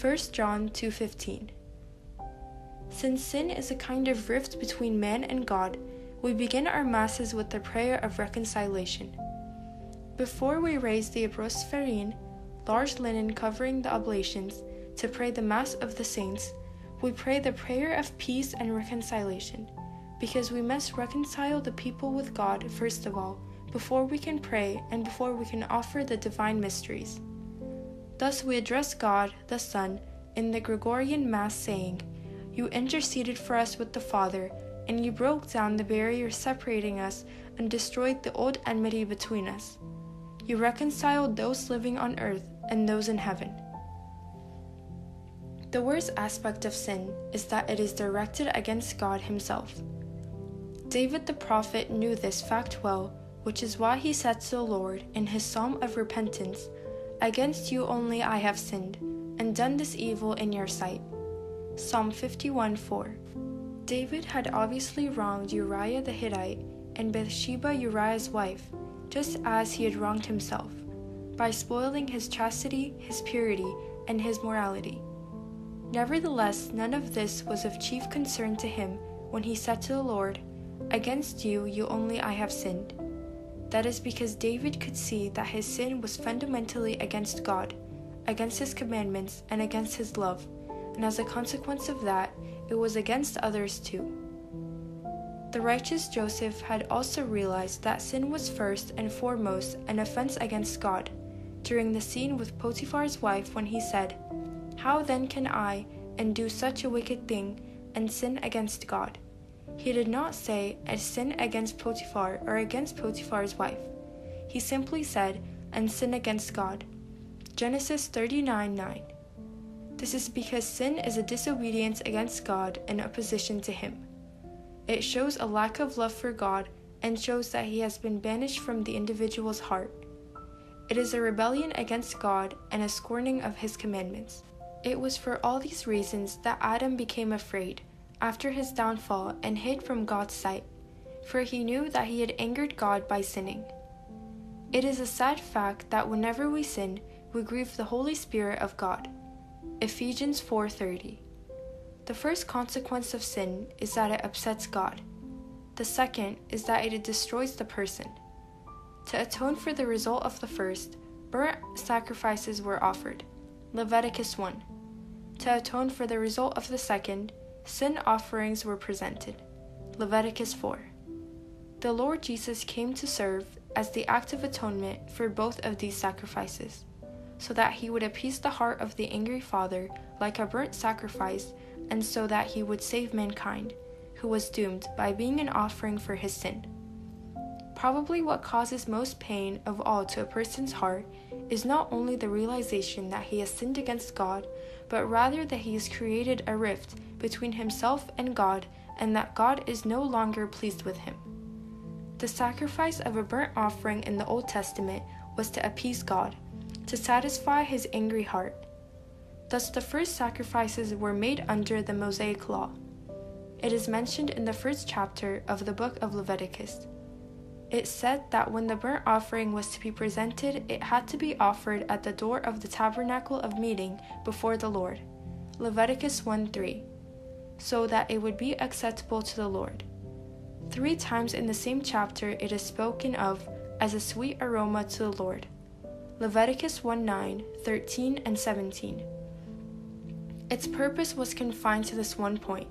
1 John 2:15 Since sin is a kind of rift between man and God, we begin our masses with the prayer of reconciliation. Before we raise the Abrosepherin, large linen covering the oblations, to pray the Mass of the Saints, we pray the prayer of peace and reconciliation, because we must reconcile the people with God first of all, before we can pray and before we can offer the divine mysteries. Thus we address God, the Son, in the Gregorian Mass, saying, You interceded for us with the Father, and you broke down the barrier separating us and destroyed the old enmity between us. You reconciled those living on earth and those in heaven. The worst aspect of sin is that it is directed against God Himself. David the prophet knew this fact well, which is why he said to the Lord in his psalm of repentance, Against you only I have sinned, and done this evil in your sight. Psalm 51 4. David had obviously wronged Uriah the Hittite and Bathsheba Uriah's wife, just as he had wronged himself, by spoiling his chastity, his purity, and his morality. Nevertheless, none of this was of chief concern to him when he said to the Lord, Against you, you only I have sinned. That is because David could see that his sin was fundamentally against God, against his commandments, and against his love, and as a consequence of that, it was against others too. The righteous Joseph had also realized that sin was first and foremost an offense against God during the scene with Potiphar's wife when he said, How then can I, and do such a wicked thing, and sin against God? He did not say, and sin against Potiphar or against Potiphar's wife. He simply said, and sin against God. Genesis 39 9. This is because sin is a disobedience against God and opposition to Him. It shows a lack of love for God and shows that He has been banished from the individual's heart. It is a rebellion against God and a scorning of His commandments. It was for all these reasons that Adam became afraid after his downfall and hid from God's sight, for he knew that he had angered God by sinning. It is a sad fact that whenever we sin, we grieve the Holy Spirit of God. Ephesians 4:30. The first consequence of sin is that it upsets God. The second is that it destroys the person. To atone for the result of the first, burnt sacrifices were offered. Leviticus 1. To atone for the result of the second, sin offerings were presented. Leviticus 4. The Lord Jesus came to serve as the act of atonement for both of these sacrifices, so that he would appease the heart of the angry Father like a burnt sacrifice, and so that he would save mankind, who was doomed by being an offering for his sin. Probably what causes most pain of all to a person's heart is not only the realization that he has sinned against God, but rather that he has created a rift between himself and God, and that God is no longer pleased with him. The sacrifice of a burnt offering in the Old Testament was to appease God, to satisfy his angry heart. Thus, the first sacrifices were made under the Mosaic Law. It is mentioned in the first chapter of the book of Leviticus. It said that when the burnt offering was to be presented, it had to be offered at the door of the tabernacle of meeting before the Lord. Leviticus 1 3 so that it would be acceptable to the Lord. Three times in the same chapter it is spoken of as a sweet aroma to the Lord. Leviticus 1 9, 13, and 17. Its purpose was confined to this one point,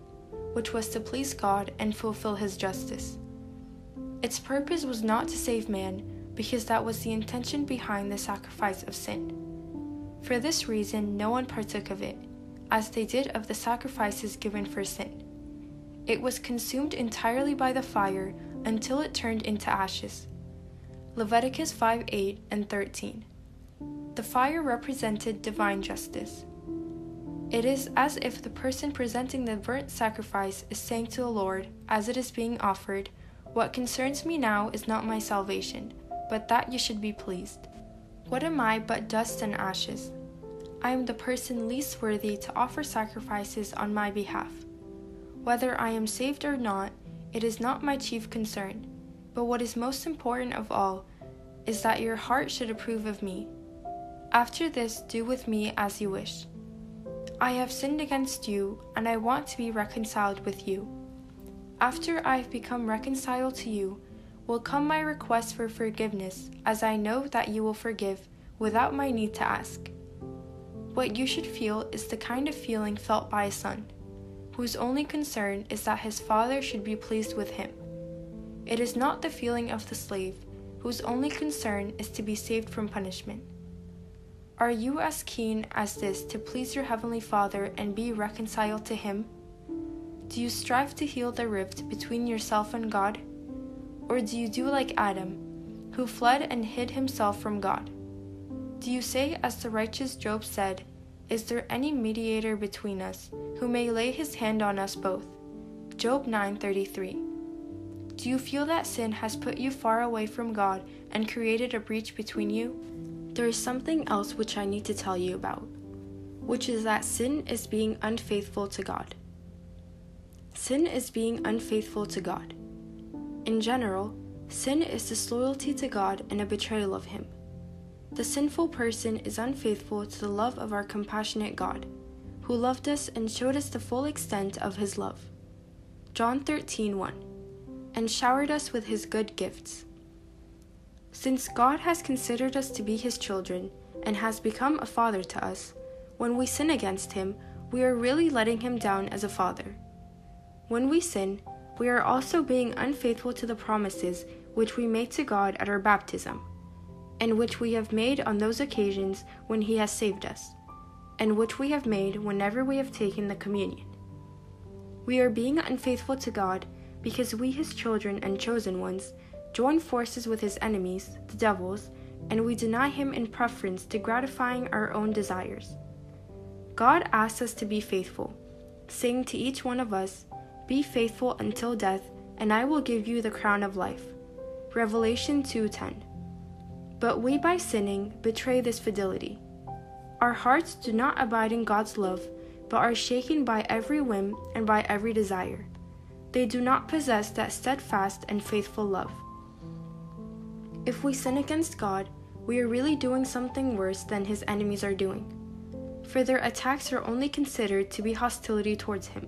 which was to please God and fulfill His justice. Its purpose was not to save man, because that was the intention behind the sacrifice of sin. For this reason, no one partook of it as they did of the sacrifices given for sin. It was consumed entirely by the fire until it turned into ashes. Leviticus 5 8 and 13. The fire represented divine justice. It is as if the person presenting the burnt sacrifice is saying to the Lord, as it is being offered, What concerns me now is not my salvation, but that you should be pleased. What am I but dust and ashes? I am the person least worthy to offer sacrifices on my behalf. Whether I am saved or not, it is not my chief concern, but what is most important of all is that your heart should approve of me after this, do with me as you wish. I have sinned against you, and I want to be reconciled with you. After I have become reconciled to you, will come my request for forgiveness, as I know that you will forgive without my need to ask. What you should feel is the kind of feeling felt by a son, whose only concern is that his father should be pleased with him. It is not the feeling of the slave, whose only concern is to be saved from punishment. Are you as keen as this to please your Heavenly Father and be reconciled to Him? Do you strive to heal the rift between yourself and God? Or do you do like Adam, who fled and hid himself from God? Do you say, as the righteous Job said, Is there any mediator between us who may lay his hand on us both? Job 9:33. Do you feel that sin has put you far away from God and created a breach between you? there is something else which I need to tell you about, which is that sin is being unfaithful to God. Sin is being unfaithful to God. In general, sin is disloyalty to God and a betrayal of Him. The sinful person is unfaithful to the love of our compassionate God, who loved us and showed us the full extent of His love. John 13 1 And showered us with His good gifts. Since God has considered us to be His children and has become a father to us, when we sin against Him, we are really letting Him down as a father. When we sin, we are also being unfaithful to the promises which we made to God at our baptism, and which we have made on those occasions when He has saved us, and which we have made whenever we have taken the communion. We are being unfaithful to God because we, His children and chosen ones, join forces with his enemies, the devils, and we deny him in preference to gratifying our own desires. God asks us to be faithful, saying to each one of us, Be faithful until death, and I will give you the crown of life. Revelation 2:10. But we by sinning betray this fidelity. Our hearts do not abide in God's love, but are shaken by every whim and by every desire. They do not possess that steadfast and faithful love. If we sin against God, we are really doing something worse than his enemies are doing, for their attacks are only considered to be hostility towards him.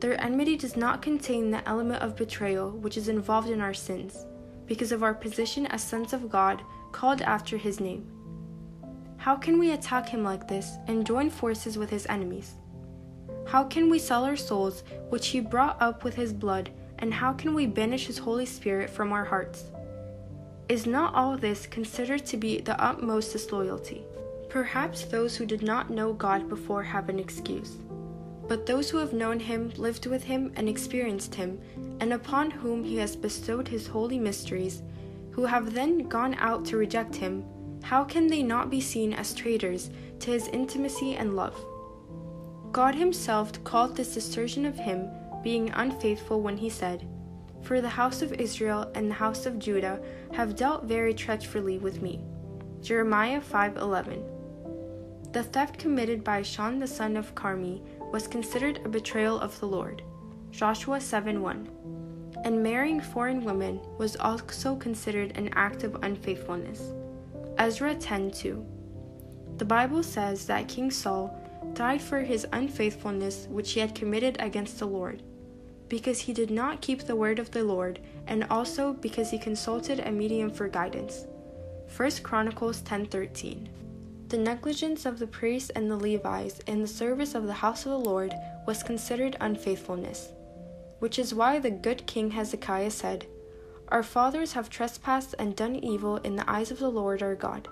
Their enmity does not contain the element of betrayal which is involved in our sins, because of our position as sons of God called after his name. How can we attack him like this and join forces with his enemies? How can we sell our souls, which he brought up with his blood, and how can we banish his Holy Spirit from our hearts? Is not all this considered to be the utmost disloyalty? Perhaps those who did not know God before have an excuse. But those who have known him, lived with him, and experienced him, and upon whom he has bestowed his holy mysteries, who have then gone out to reject him, how can they not be seen as traitors to his intimacy and love? God himself called this assertion of him being unfaithful when he said, for the house of Israel and the house of Judah have dealt very treacherously with me. Jeremiah 5:11. The theft committed by Achan the son of Carmi was considered a betrayal of the Lord. Joshua 7:1. And marrying foreign women was also considered an act of unfaithfulness. Ezra 10:2. The Bible says that King Saul died for his unfaithfulness which he had committed against the Lord because he did not keep the word of the Lord, and also because he consulted a medium for guidance. 1 Chronicles 10:13. The negligence of the priests and the Levites in the service of the house of the Lord was considered unfaithfulness, which is why the good king Hezekiah said, Our fathers have trespassed and done evil in the eyes of the Lord our God.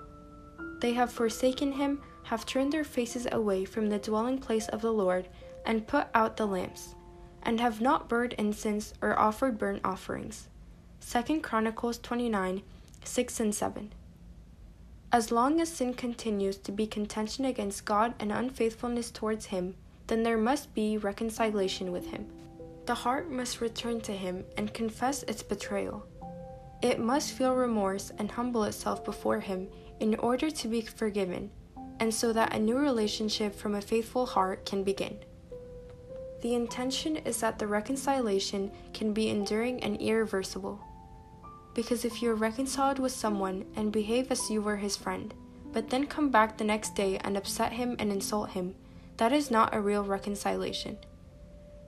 They have forsaken him, have turned their faces away from the dwelling place of the Lord, and put out the lamps and have not burned incense or offered burnt offerings. 2 Chronicles 29 6 and 7. As long as sin continues to be contention against God and unfaithfulness towards Him, then there must be reconciliation with Him. The heart must return to Him and confess its betrayal. It must feel remorse and humble itself before Him in order to be forgiven, and so that a new relationship from a faithful heart can begin. The intention is that the reconciliation can be enduring and irreversible. Because if you're reconciled with someone and behave as you were his friend, but then come back the next day and upset him and insult him, that is not a real reconciliation.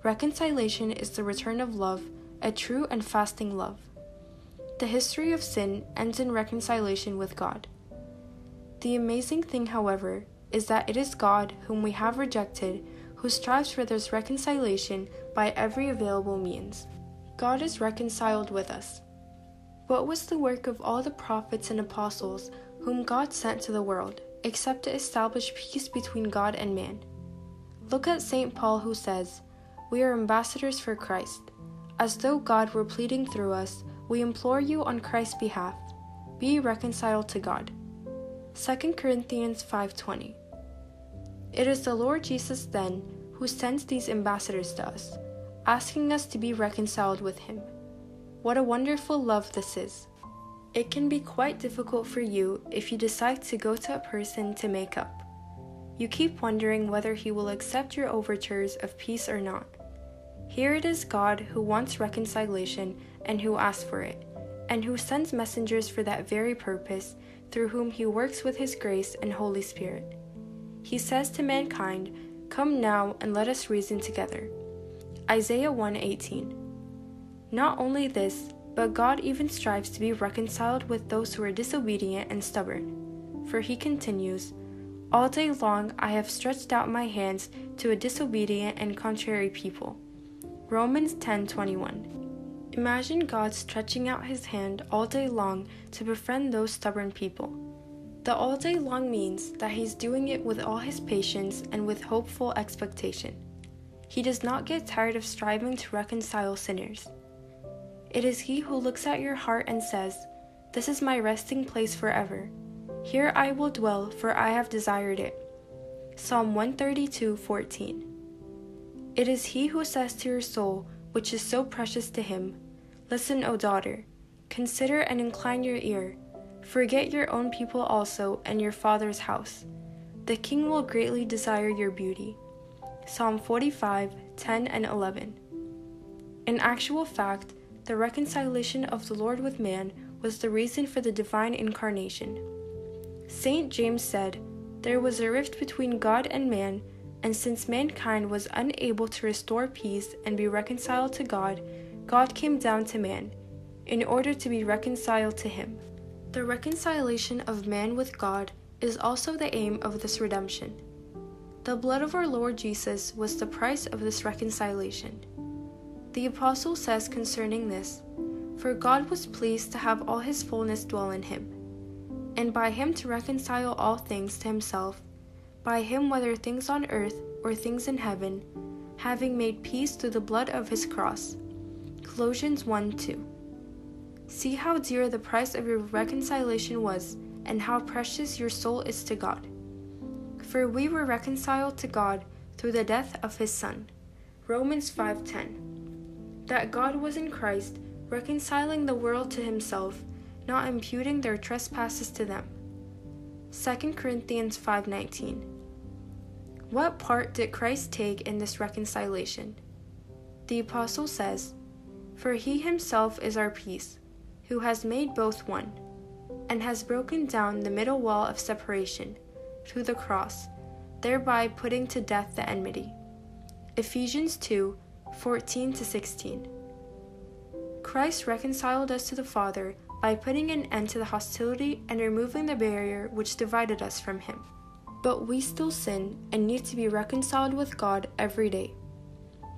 Reconciliation is the return of love, a true and fasting love. The history of sin ends in reconciliation with God. The amazing thing, however, is that it is God whom we have rejected who strives for this reconciliation by every available means. God is reconciled with us. What was the work of all the prophets and apostles whom God sent to the world, except to establish peace between God and man? Look at St. Paul, who says, We are ambassadors for Christ. As though God were pleading through us, we implore you on Christ's behalf, be reconciled to God. 2 Corinthians 5:20 It is the Lord Jesus then who sends these ambassadors to us, asking us to be reconciled with him. What a wonderful love this is. It can be quite difficult for you if you decide to go to a person to make up. You keep wondering whether he will accept your overtures of peace or not. Here it is God who wants reconciliation and who asks for it, and who sends messengers for that very purpose, through whom he works with his grace and Holy Spirit. He says to mankind, Come now and let us reason together. Isaiah 1:18. Not only this, but God even strives to be reconciled with those who are disobedient and stubborn. For he continues, All day long I have stretched out my hands to a disobedient and contrary people. Romans 10:21. Imagine God stretching out his hand all day long to befriend those stubborn people. The all day long means that he's doing it with all his patience and with hopeful expectation. He does not get tired of striving to reconcile sinners. It is He who looks at your heart and says, This is my resting place forever. Here I will dwell, for I have desired it. Psalm 132 14. It is He who says to your soul, which is so precious to Him, Listen, O daughter, consider and incline your ear. Forget your own people also and your father's house. The king will greatly desire your beauty. Psalm 45 10 and 11. In actual fact, the reconciliation of the Lord with man was the reason for the divine incarnation. St. James said, There was a rift between God and man, and since mankind was unable to restore peace and be reconciled to God, God came down to man, in order to be reconciled to him. The reconciliation of man with God is also the aim of this redemption. The blood of our Lord Jesus was the price of this reconciliation. The Apostle says concerning this For God was pleased to have all his fullness dwell in him, and by him to reconcile all things to himself, by him whether things on earth or things in heaven, having made peace through the blood of his cross. Colossians 1 2. See how dear the price of your reconciliation was, and how precious your soul is to God. For we were reconciled to God through the death of his Son. Romans 5:10 that God was in Christ, reconciling the world to himself, not imputing their trespasses to them. 2 Corinthians 5:19. What part did Christ take in this reconciliation? The apostle says, "For he himself is our peace, who has made both one, and has broken down the middle wall of separation through the cross, thereby putting to death the enmity." Ephesians 2 14 to 16. Christ reconciled us to the Father by putting an end to the hostility and removing the barrier which divided us from Him. But we still sin and need to be reconciled with God every day.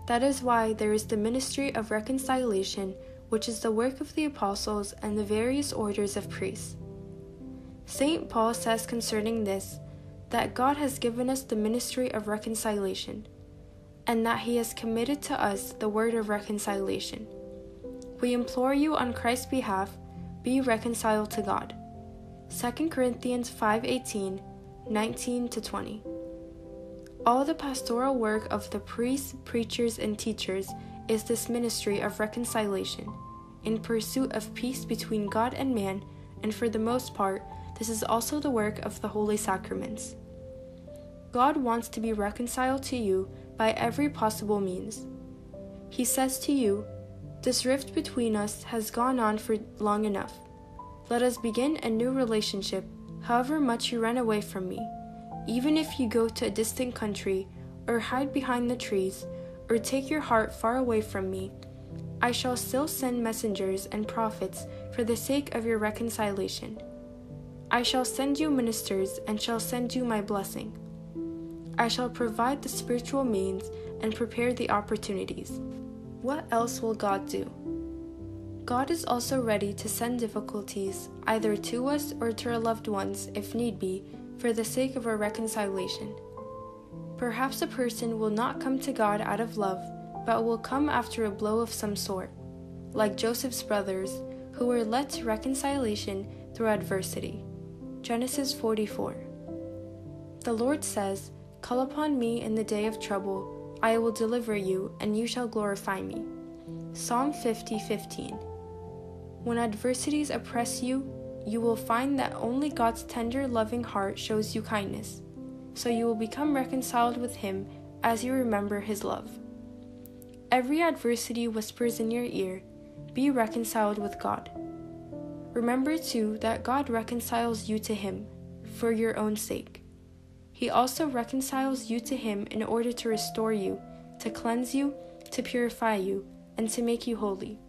That is why there is the ministry of reconciliation, which is the work of the apostles and the various orders of priests. St. Paul says concerning this that God has given us the ministry of reconciliation and that He has committed to us the word of reconciliation. We implore you on Christ's behalf, be reconciled to God. 2 Corinthians 5:18, 19 to 20. All the pastoral work of the priests, preachers, and teachers is this ministry of reconciliation, in pursuit of peace between God and man, and for the most part, this is also the work of the holy sacraments. God wants to be reconciled to you by every possible means. He says to you, This rift between us has gone on for long enough. Let us begin a new relationship, however much you run away from me. Even if you go to a distant country, or hide behind the trees, or take your heart far away from me, I shall still send messengers and prophets for the sake of your reconciliation. I shall send you ministers and shall send you my blessing. I shall provide the spiritual means and prepare the opportunities. What else will God do? God is also ready to send difficulties either to us or to our loved ones if need be for the sake of our reconciliation. Perhaps a person will not come to God out of love, but will come after a blow of some sort, like Joseph's brothers, who were led to reconciliation through adversity. Genesis 44. The Lord says, Call upon me in the day of trouble, I will deliver you, and you shall glorify me. Psalm 50 15. When adversities oppress you, you will find that only God's tender, loving heart shows you kindness, so you will become reconciled with Him as you remember His love. Every adversity whispers in your ear, Be reconciled with God. Remember too that God reconciles you to Him for your own sake. He also reconciles you to Him in order to restore you, to cleanse you, to purify you, and to make you holy.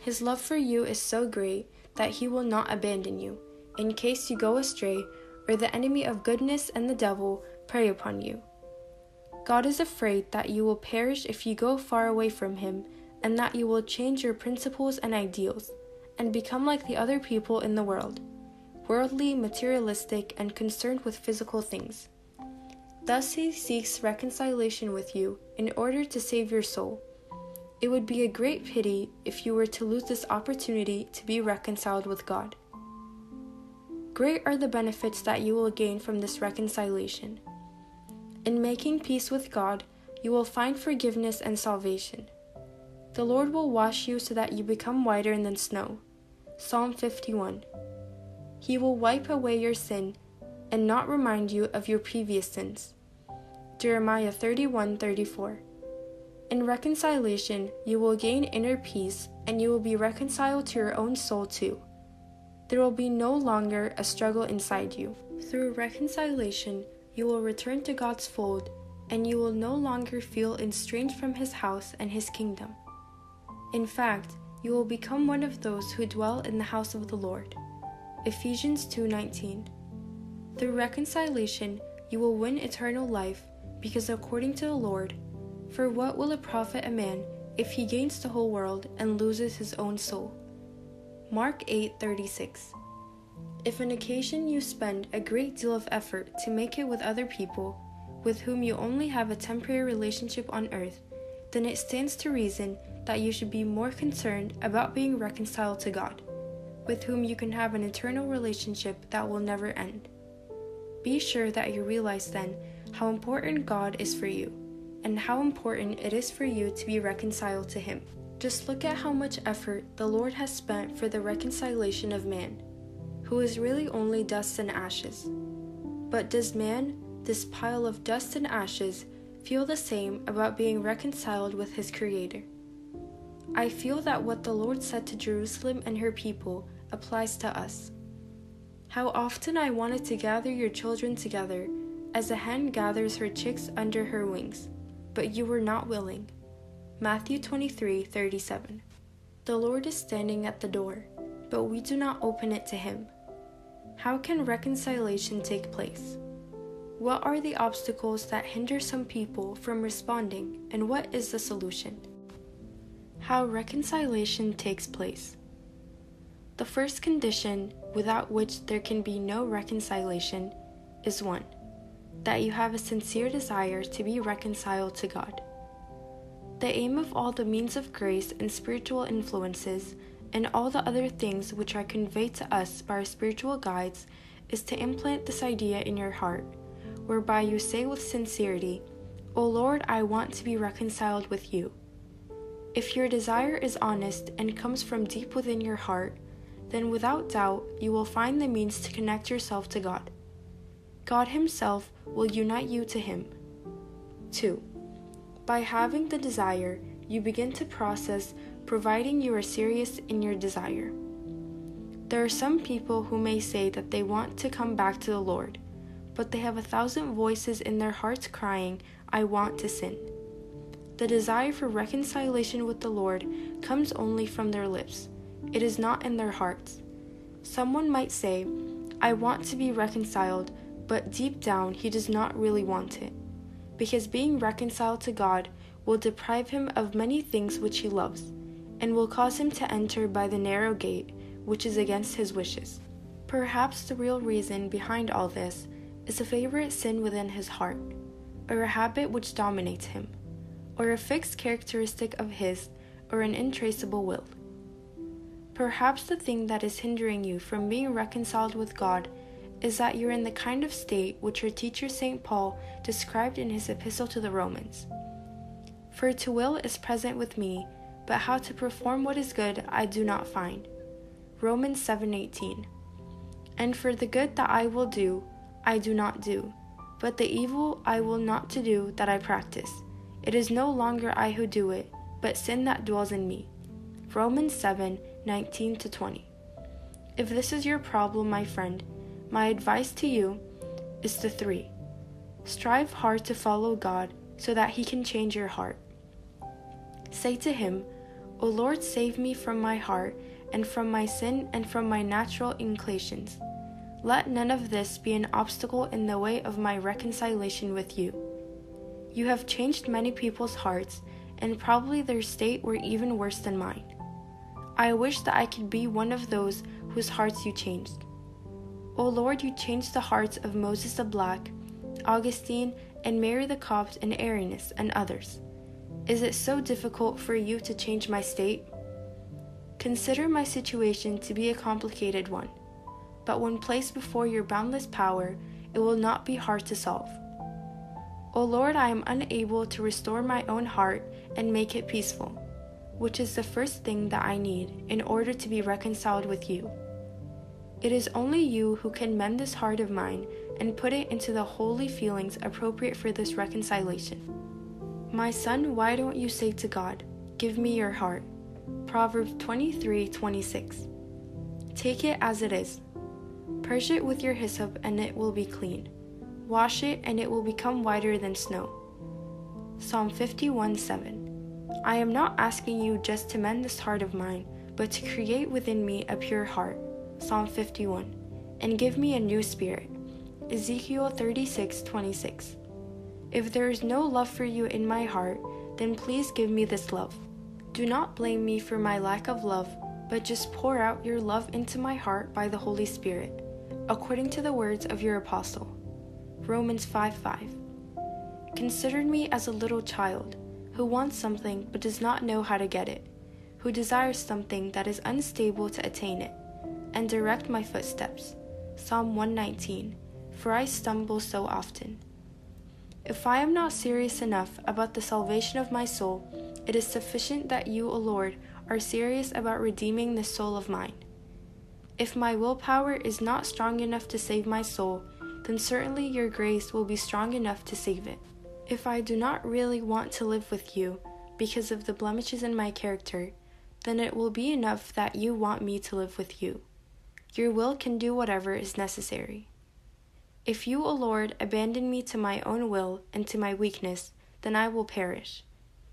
His love for you is so great that He will not abandon you, in case you go astray or the enemy of goodness and the devil prey upon you. God is afraid that you will perish if you go far away from Him, and that you will change your principles and ideals and become like the other people in the world, worldly, materialistic, and concerned with physical things. Thus, he seeks reconciliation with you in order to save your soul. It would be a great pity if you were to lose this opportunity to be reconciled with God. Great are the benefits that you will gain from this reconciliation. In making peace with God, you will find forgiveness and salvation. The Lord will wash you so that you become whiter than snow. Psalm 51. He will wipe away your sin and not remind you of your previous sins. Jeremiah 31:34. In reconciliation, you will gain inner peace and you will be reconciled to your own soul too. There will be no longer a struggle inside you. Through reconciliation, you will return to God's fold and you will no longer feel estranged from His house and His kingdom. In fact, you will become one of those who dwell in the house of the Lord. Ephesians 2:19. Through reconciliation, you will win eternal life, because according to the Lord, for what will it profit a man if he gains the whole world and loses his own soul? Mark 8:36. If on occasion you spend a great deal of effort to make it with other people with whom you only have a temporary relationship on earth, then it stands to reason that you should be more concerned about being reconciled to God, with whom you can have an eternal relationship that will never end. Be sure that you realize then how important God is for you, and how important it is for you to be reconciled to Him. Just look at how much effort the Lord has spent for the reconciliation of man, who is really only dust and ashes. But does man, this pile of dust and ashes, feel the same about being reconciled with his Creator? I feel that what the Lord said to Jerusalem and her people applies to us. How often I wanted to gather your children together as a hen gathers her chicks under her wings, but you were not willing. Matthew 23:37. The Lord is standing at the door, but we do not open it to him. How can reconciliation take place? What are the obstacles that hinder some people from responding, and what is the solution? How reconciliation takes place. The first condition without which there can be no reconciliation is one that you have a sincere desire to be reconciled to God. The aim of all the means of grace and spiritual influences and all the other things which are conveyed to us by our spiritual guides is to implant this idea in your heart, whereby you say with sincerity, O Lord, I want to be reconciled with you. If your desire is honest and comes from deep within your heart, then without doubt you will find the means to connect yourself to God. God Himself will unite you to Him. 2. By having the desire, you begin to process providing you are serious in your desire. There are some people who may say that they want to come back to the Lord, but they have a thousand voices in their hearts crying, I want to sin. The desire for reconciliation with the Lord comes only from their lips, it is not in their hearts. Someone might say, I want to be reconciled, but deep down he does not really want it, because being reconciled to God will deprive him of many things which he loves, and will cause him to enter by the narrow gate, which is against his wishes. Perhaps the real reason behind all this is a favorite sin within his heart, or a habit which dominates him, or a fixed characteristic of his, or an intraceable will. Perhaps the thing that is hindering you from being reconciled with God is that you're in the kind of state which your teacher St. Paul described in his epistle to the Romans. For to will is present with me, but how to perform what is good I do not find. Romans 7:18. And for the good that I will do, I do not do, but the evil I will not to do that I practice. It is no longer I who do it, but sin that dwells in me. Romans 7:19 to 20. If this is your problem, my friend, my advice to you is the three. Strive hard to follow God so that He can change your heart. Say to Him, O Lord, save me from my heart, and from my sin, and from my natural inclinations. Let none of this be an obstacle in the way of my reconciliation with you. You have changed many people's hearts, and probably their state were even worse than mine. I wish that I could be one of those whose hearts you changed. O Lord, you changed the hearts of Moses the Black, Augustine, and Mary the Copt, and Arianus, and others. Is it so difficult for you to change my state? Consider my situation to be a complicated one, but when placed before your boundless power, it will not be hard to solve. O Lord, I am unable to restore my own heart and make it peaceful, which is the first thing that I need in order to be reconciled with you. It is only you who can mend this heart of mine and put it into the holy feelings appropriate for this reconciliation. My son, why don't you say to God, Give me your heart? Proverbs 23 26. Take it as it is. Purge it with your hyssop, and it will be clean. Wash it, and it will become whiter than snow. Psalm 51 7. I am not asking you just to mend this heart of mine, but to create within me a pure heart. Psalm 51. And give me a new spirit. Ezekiel 36 26. If there is no love for you in my heart, then please give me this love. Do not blame me for my lack of love, but just pour out your love into my heart by the Holy Spirit, according to the words of your apostle. Romans 5 5. Consider me as a little child who wants something but does not know how to get it, who desires something that is unstable to attain it, and direct my footsteps. Psalm 119. For I stumble so often. If I am not serious enough about the salvation of my soul, it is sufficient that you, O Lord, are serious about redeeming this soul of mine. If my willpower is not strong enough to save my soul, then certainly your grace will be strong enough to save it. If I do not really want to live with you because of the blemishes in my character, then it will be enough that you want me to live with you. Your will can do whatever is necessary. If you, O Lord, abandon me to my own will and to my weakness, then I will perish.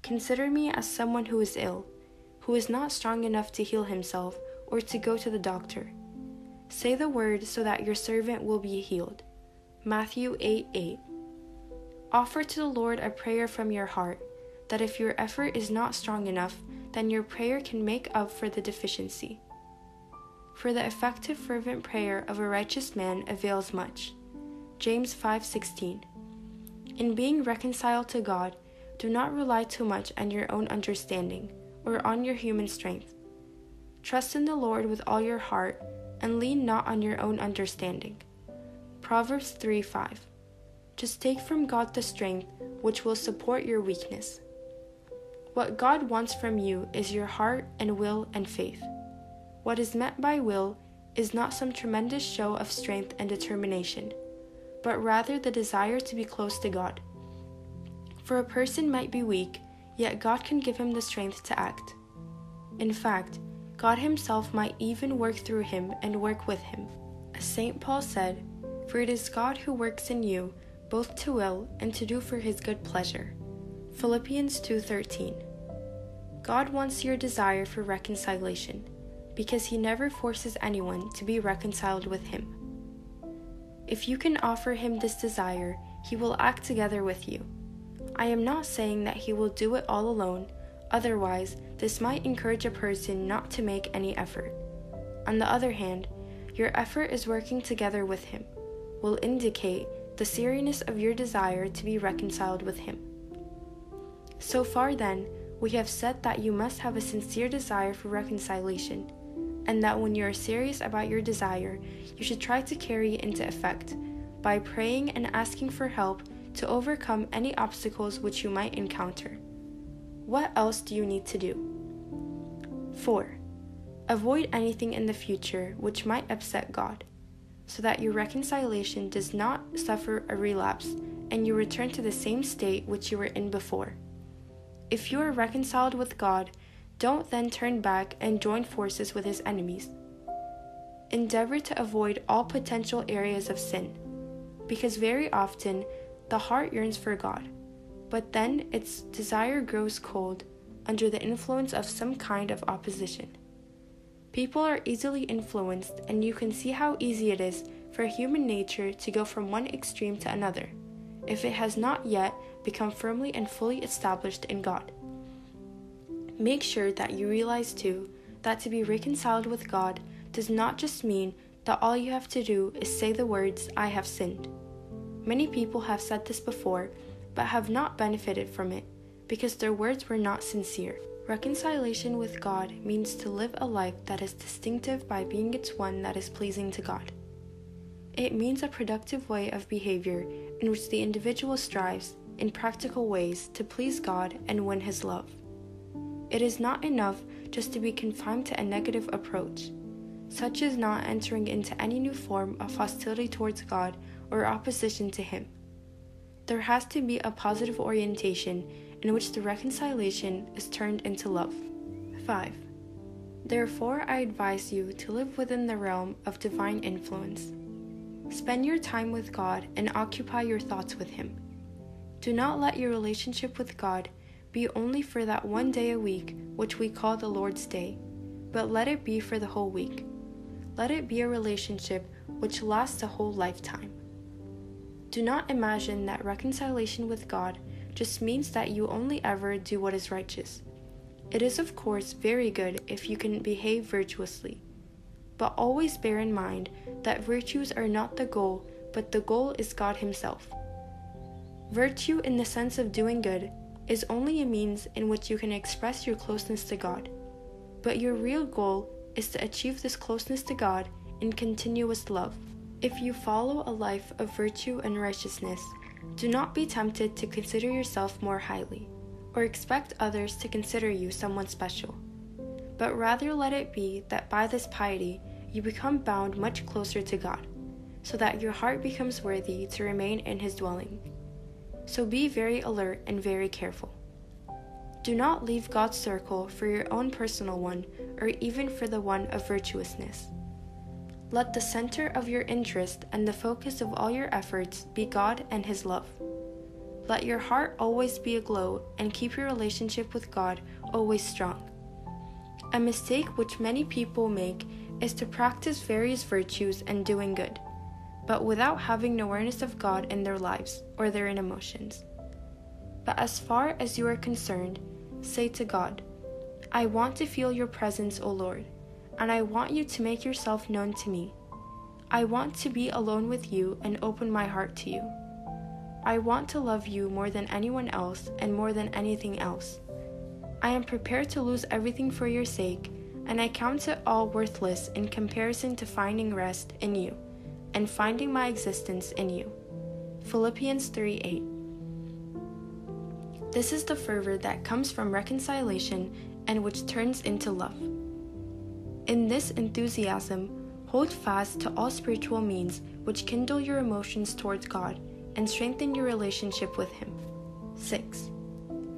Consider me as someone who is ill, who is not strong enough to heal himself or to go to the doctor. Say the word so that your servant will be healed. Matthew 8 8. Offer to the Lord a prayer from your heart, that if your effort is not strong enough, then your prayer can make up for the deficiency. For the effective fervent prayer of a righteous man avails much. James 5:16. In being reconciled to God, do not rely too much on your own understanding or on your human strength. Trust in the Lord with all your heart, and lean not on your own understanding. Proverbs 3 5. Just take from God the strength which will support your weakness. What God wants from you is your heart and will and faith. What is meant by will is not some tremendous show of strength and determination, but rather the desire to be close to God. For a person might be weak, yet God can give him the strength to act. In fact, God Himself might even work through him and work with him. As St. Paul said, For it is God who works in you both to will and to do for his good pleasure. Philippians 2:13. God wants your desire for reconciliation because he never forces anyone to be reconciled with him. If you can offer him this desire, he will act together with you. I am not saying that he will do it all alone, otherwise, this might encourage a person not to make any effort. On the other hand, your effort is working together with him, will indicate the seriousness of your desire to be reconciled with Him. So far, then, we have said that you must have a sincere desire for reconciliation, and that when you are serious about your desire, you should try to carry it into effect by praying and asking for help to overcome any obstacles which you might encounter. What else do you need to do? 4. Avoid anything in the future which might upset God so that your reconciliation does not suffer a relapse and you return to the same state which you were in before. If you are reconciled with God, don't then turn back and join forces with his enemies. Endeavor to avoid all potential areas of sin, because very often the heart yearns for God, but then its desire grows cold under the influence of some kind of opposition. People are easily influenced, and you can see how easy it is for human nature to go from one extreme to another, if it has not yet become firmly and fully established in God. Make sure that you realize too that to be reconciled with God does not just mean that all you have to do is say the words, I have sinned. Many people have said this before, but have not benefited from it because their words were not sincere. Reconciliation with God means to live a life that is distinctive by being its one that is pleasing to God. It means a productive way of behavior in which the individual strives, in practical ways, to please God and win His love. It is not enough just to be confined to a negative approach. Such as not entering into any new form of hostility towards God or opposition to Him. There has to be a positive orientation in which the reconciliation is turned into love. 5. Therefore, I advise you to live within the realm of divine influence. Spend your time with God and occupy your thoughts with Him. Do not let your relationship with God be only for that one day a week, which we call the Lord's Day, but let it be for the whole week. Let it be a relationship which lasts a whole lifetime. Do not imagine that reconciliation with God just means that you only ever do what is righteous. It is, of course, very good if you can behave virtuously. But always bear in mind that virtues are not the goal, but the goal is God Himself. Virtue, in the sense of doing good, is only a means in which you can express your closeness to God. But your real goal is to achieve this closeness to God in continuous love. If you follow a life of virtue and righteousness, do not be tempted to consider yourself more highly, or expect others to consider you someone special, but rather let it be that by this piety you become bound much closer to God, so that your heart becomes worthy to remain in His dwelling. So be very alert and very careful. Do not leave God's circle for your own personal one or even for the one of virtuousness. Let the center of your interest and the focus of all your efforts be God and His love. Let your heart always be aglow and keep your relationship with God always strong. A mistake which many people make is to practice various virtues and doing good, but without having an awareness of God in their lives or their emotions. But as far as you are concerned, say to God, I want to feel your presence, O Lord and I want you to make yourself known to me. I want to be alone with you and open my heart to you. I want to love you more than anyone else and more than anything else. I am prepared to lose everything for your sake, and I count it all worthless in comparison to finding rest in you and finding my existence in you. Philippians 3 8. This is the fervor that comes from reconciliation and which turns into love. In this enthusiasm, hold fast to all spiritual means which kindle your emotions towards God and strengthen your relationship with Him. 6.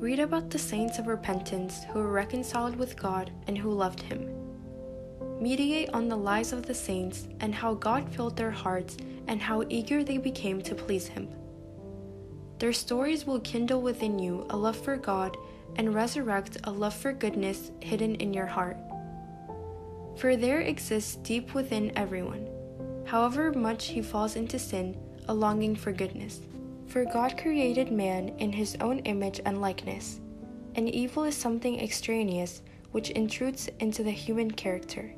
Read about the saints of repentance who were reconciled with God and who loved Him. Meditate on the lives of the saints and how God filled their hearts and how eager they became to please Him. Their stories will kindle within you a love for God and resurrect a love for goodness hidden in your heart. For there exists deep within everyone, however much he falls into sin, a longing for goodness. For God created man in his own image and likeness, and evil is something extraneous which intrudes into the human character.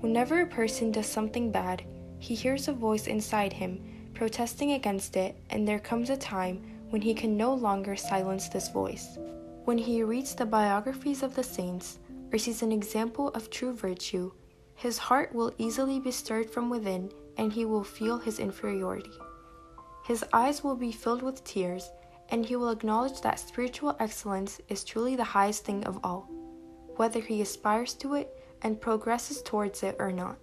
Whenever a person does something bad, he hears a voice inside him protesting against it, and there comes a time when he can no longer silence this voice. When he reads the biographies of the saints or sees an example of true virtue, his heart will easily be stirred from within and he will feel his inferiority. His eyes will be filled with tears, and he will acknowledge that spiritual excellence is truly the highest thing of all, whether he aspires to it and progresses towards it or not.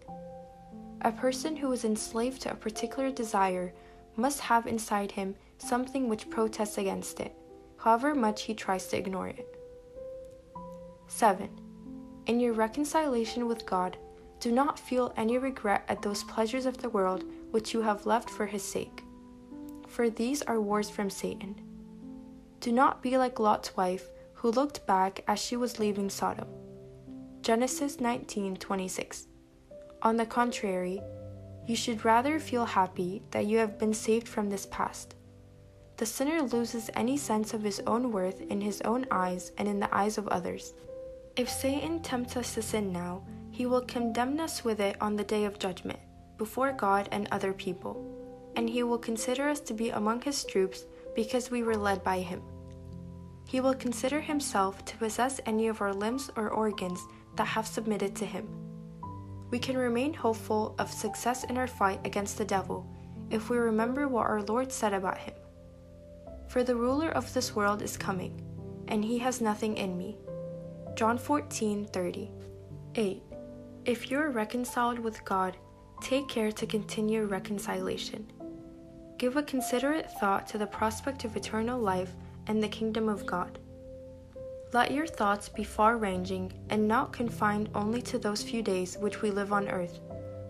A person who is enslaved to a particular desire must have inside him something which protests against it, however much he tries to ignore it. 7. In your reconciliation with God, do not feel any regret at those pleasures of the world which you have left for his sake, for these are wars from Satan. Do not be like Lot's wife, who looked back as she was leaving Sodom. Genesis 19:26. On the contrary, you should rather feel happy that you have been saved from this past. The sinner loses any sense of his own worth in his own eyes and in the eyes of others. If Satan tempts us to sin now, he will condemn us with it on the day of judgment, before God and other people, and he will consider us to be among his troops because we were led by him. He will consider himself to possess any of our limbs or organs that have submitted to him we can remain hopeful of success in our fight against the devil if we remember what our Lord said about him. For the ruler of this world is coming, and he has nothing in me. John 14:30. 8. If you are reconciled with God, take care to continue reconciliation. Give a considerate thought to the prospect of eternal life and the kingdom of God. Let your thoughts be far ranging and not confined only to those few days which we live on earth,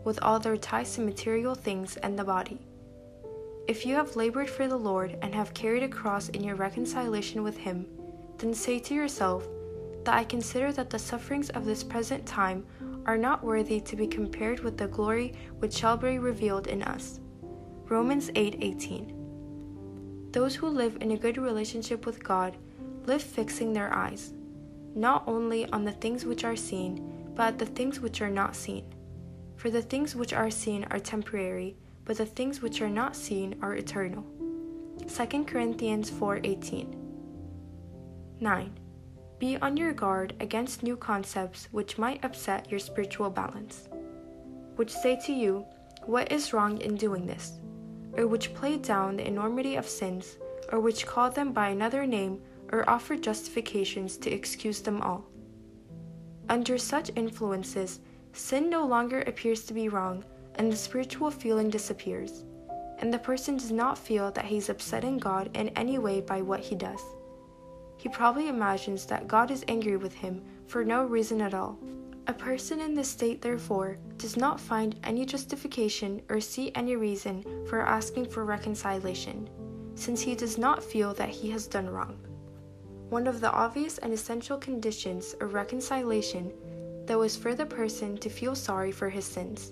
with all their ties to material things and the body. If you have labored for the Lord and have carried a cross in your reconciliation with Him, then say to yourself, that I consider that the sufferings of this present time are not worthy to be compared with the glory which shall be revealed in us. Romans 8:18. Those who live in a good relationship with God live fixing their eyes, not only on the things which are seen, but at the things which are not seen. For the things which are seen are temporary, but the things which are not seen are eternal. 2 Corinthians 4:18. 9. Be on your guard against new concepts which might upset your spiritual balance, which say to you, What is wrong in doing this? or which play down the enormity of sins, or which call them by another name or offer justifications to excuse them all. Under such influences, sin no longer appears to be wrong, and the spiritual feeling disappears, and the person does not feel that he is upsetting God in any way by what he does. He probably imagines that God is angry with him for no reason at all. A person in this state, therefore, does not find any justification or see any reason for asking for reconciliation, since he does not feel that he has done wrong one of the obvious and essential conditions of reconciliation that was for the person to feel sorry for his sins.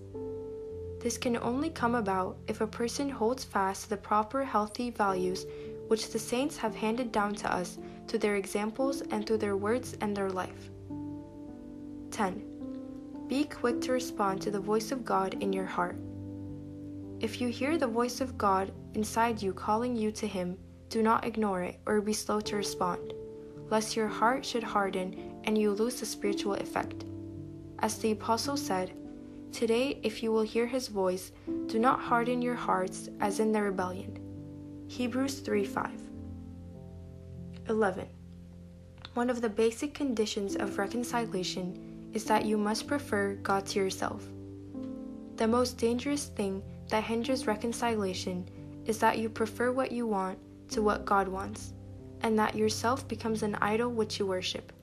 This can only come about if a person holds fast to the proper healthy values which the saints have handed down to us through their examples and through their words and their life. 10. Be quick to respond to the voice of God in your heart. If you hear the voice of God inside you calling you to Him, do not ignore it or be slow to respond lest your heart should harden and you lose the spiritual effect. as the Apostle said, Today, if you will hear his voice, do not harden your hearts as in the rebellion. Hebrews 3 5. 11. One of the basic conditions of reconciliation is that you must prefer God to yourself. The most dangerous thing that hinders reconciliation is that you prefer what you want to what God wants, and that yourself becomes an idol which you worship.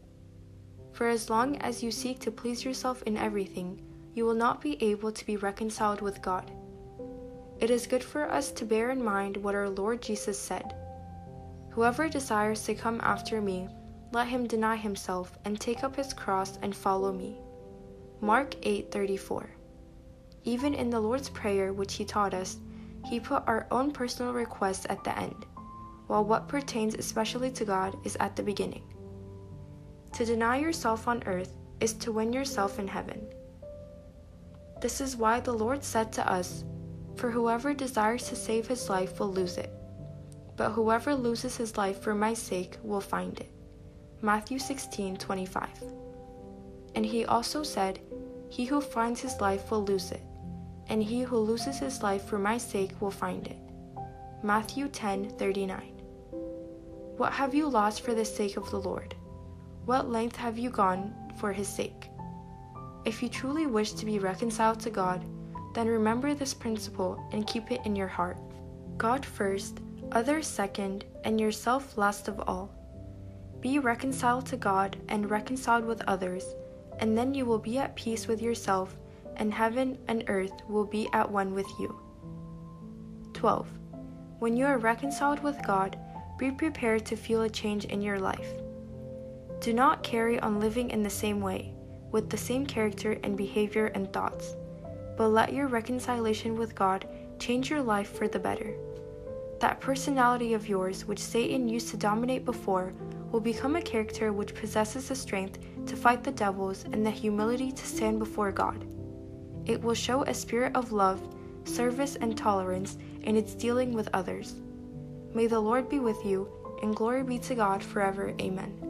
For as long as you seek to please yourself in everything, you will not be able to be reconciled with God. It is good for us to bear in mind what our Lord Jesus said Whoever desires to come after me, let him deny himself and take up his cross and follow me. Mark 8:34. Even in the Lord's Prayer which he taught us, he put our own personal requests at the end, while what pertains especially to God is at the beginning. To deny yourself on earth is to win yourself in heaven. This is why the Lord said to us, For whoever desires to save his life will lose it, but whoever loses his life for my sake will find it. Matthew 16:25. And he also said, He who finds his life will lose it, and he who loses his life for my sake will find it. Matthew 10:39. What have you lost for the sake of the Lord? What length have you gone for his sake? If you truly wish to be reconciled to God, then remember this principle and keep it in your heart. God first, others second, and yourself last of all. Be reconciled to God and reconciled with others, and then you will be at peace with yourself, and heaven and earth will be at one with you. 12. When you are reconciled with God, be prepared to feel a change in your life. Do not carry on living in the same way, with the same character and behavior and thoughts, but let your reconciliation with God change your life for the better. That personality of yours, which Satan used to dominate before, will become a character which possesses the strength to fight the devils and the humility to stand before God. It will show a spirit of love, service, and tolerance in its dealing with others. May the Lord be with you, and glory be to God forever. Amen.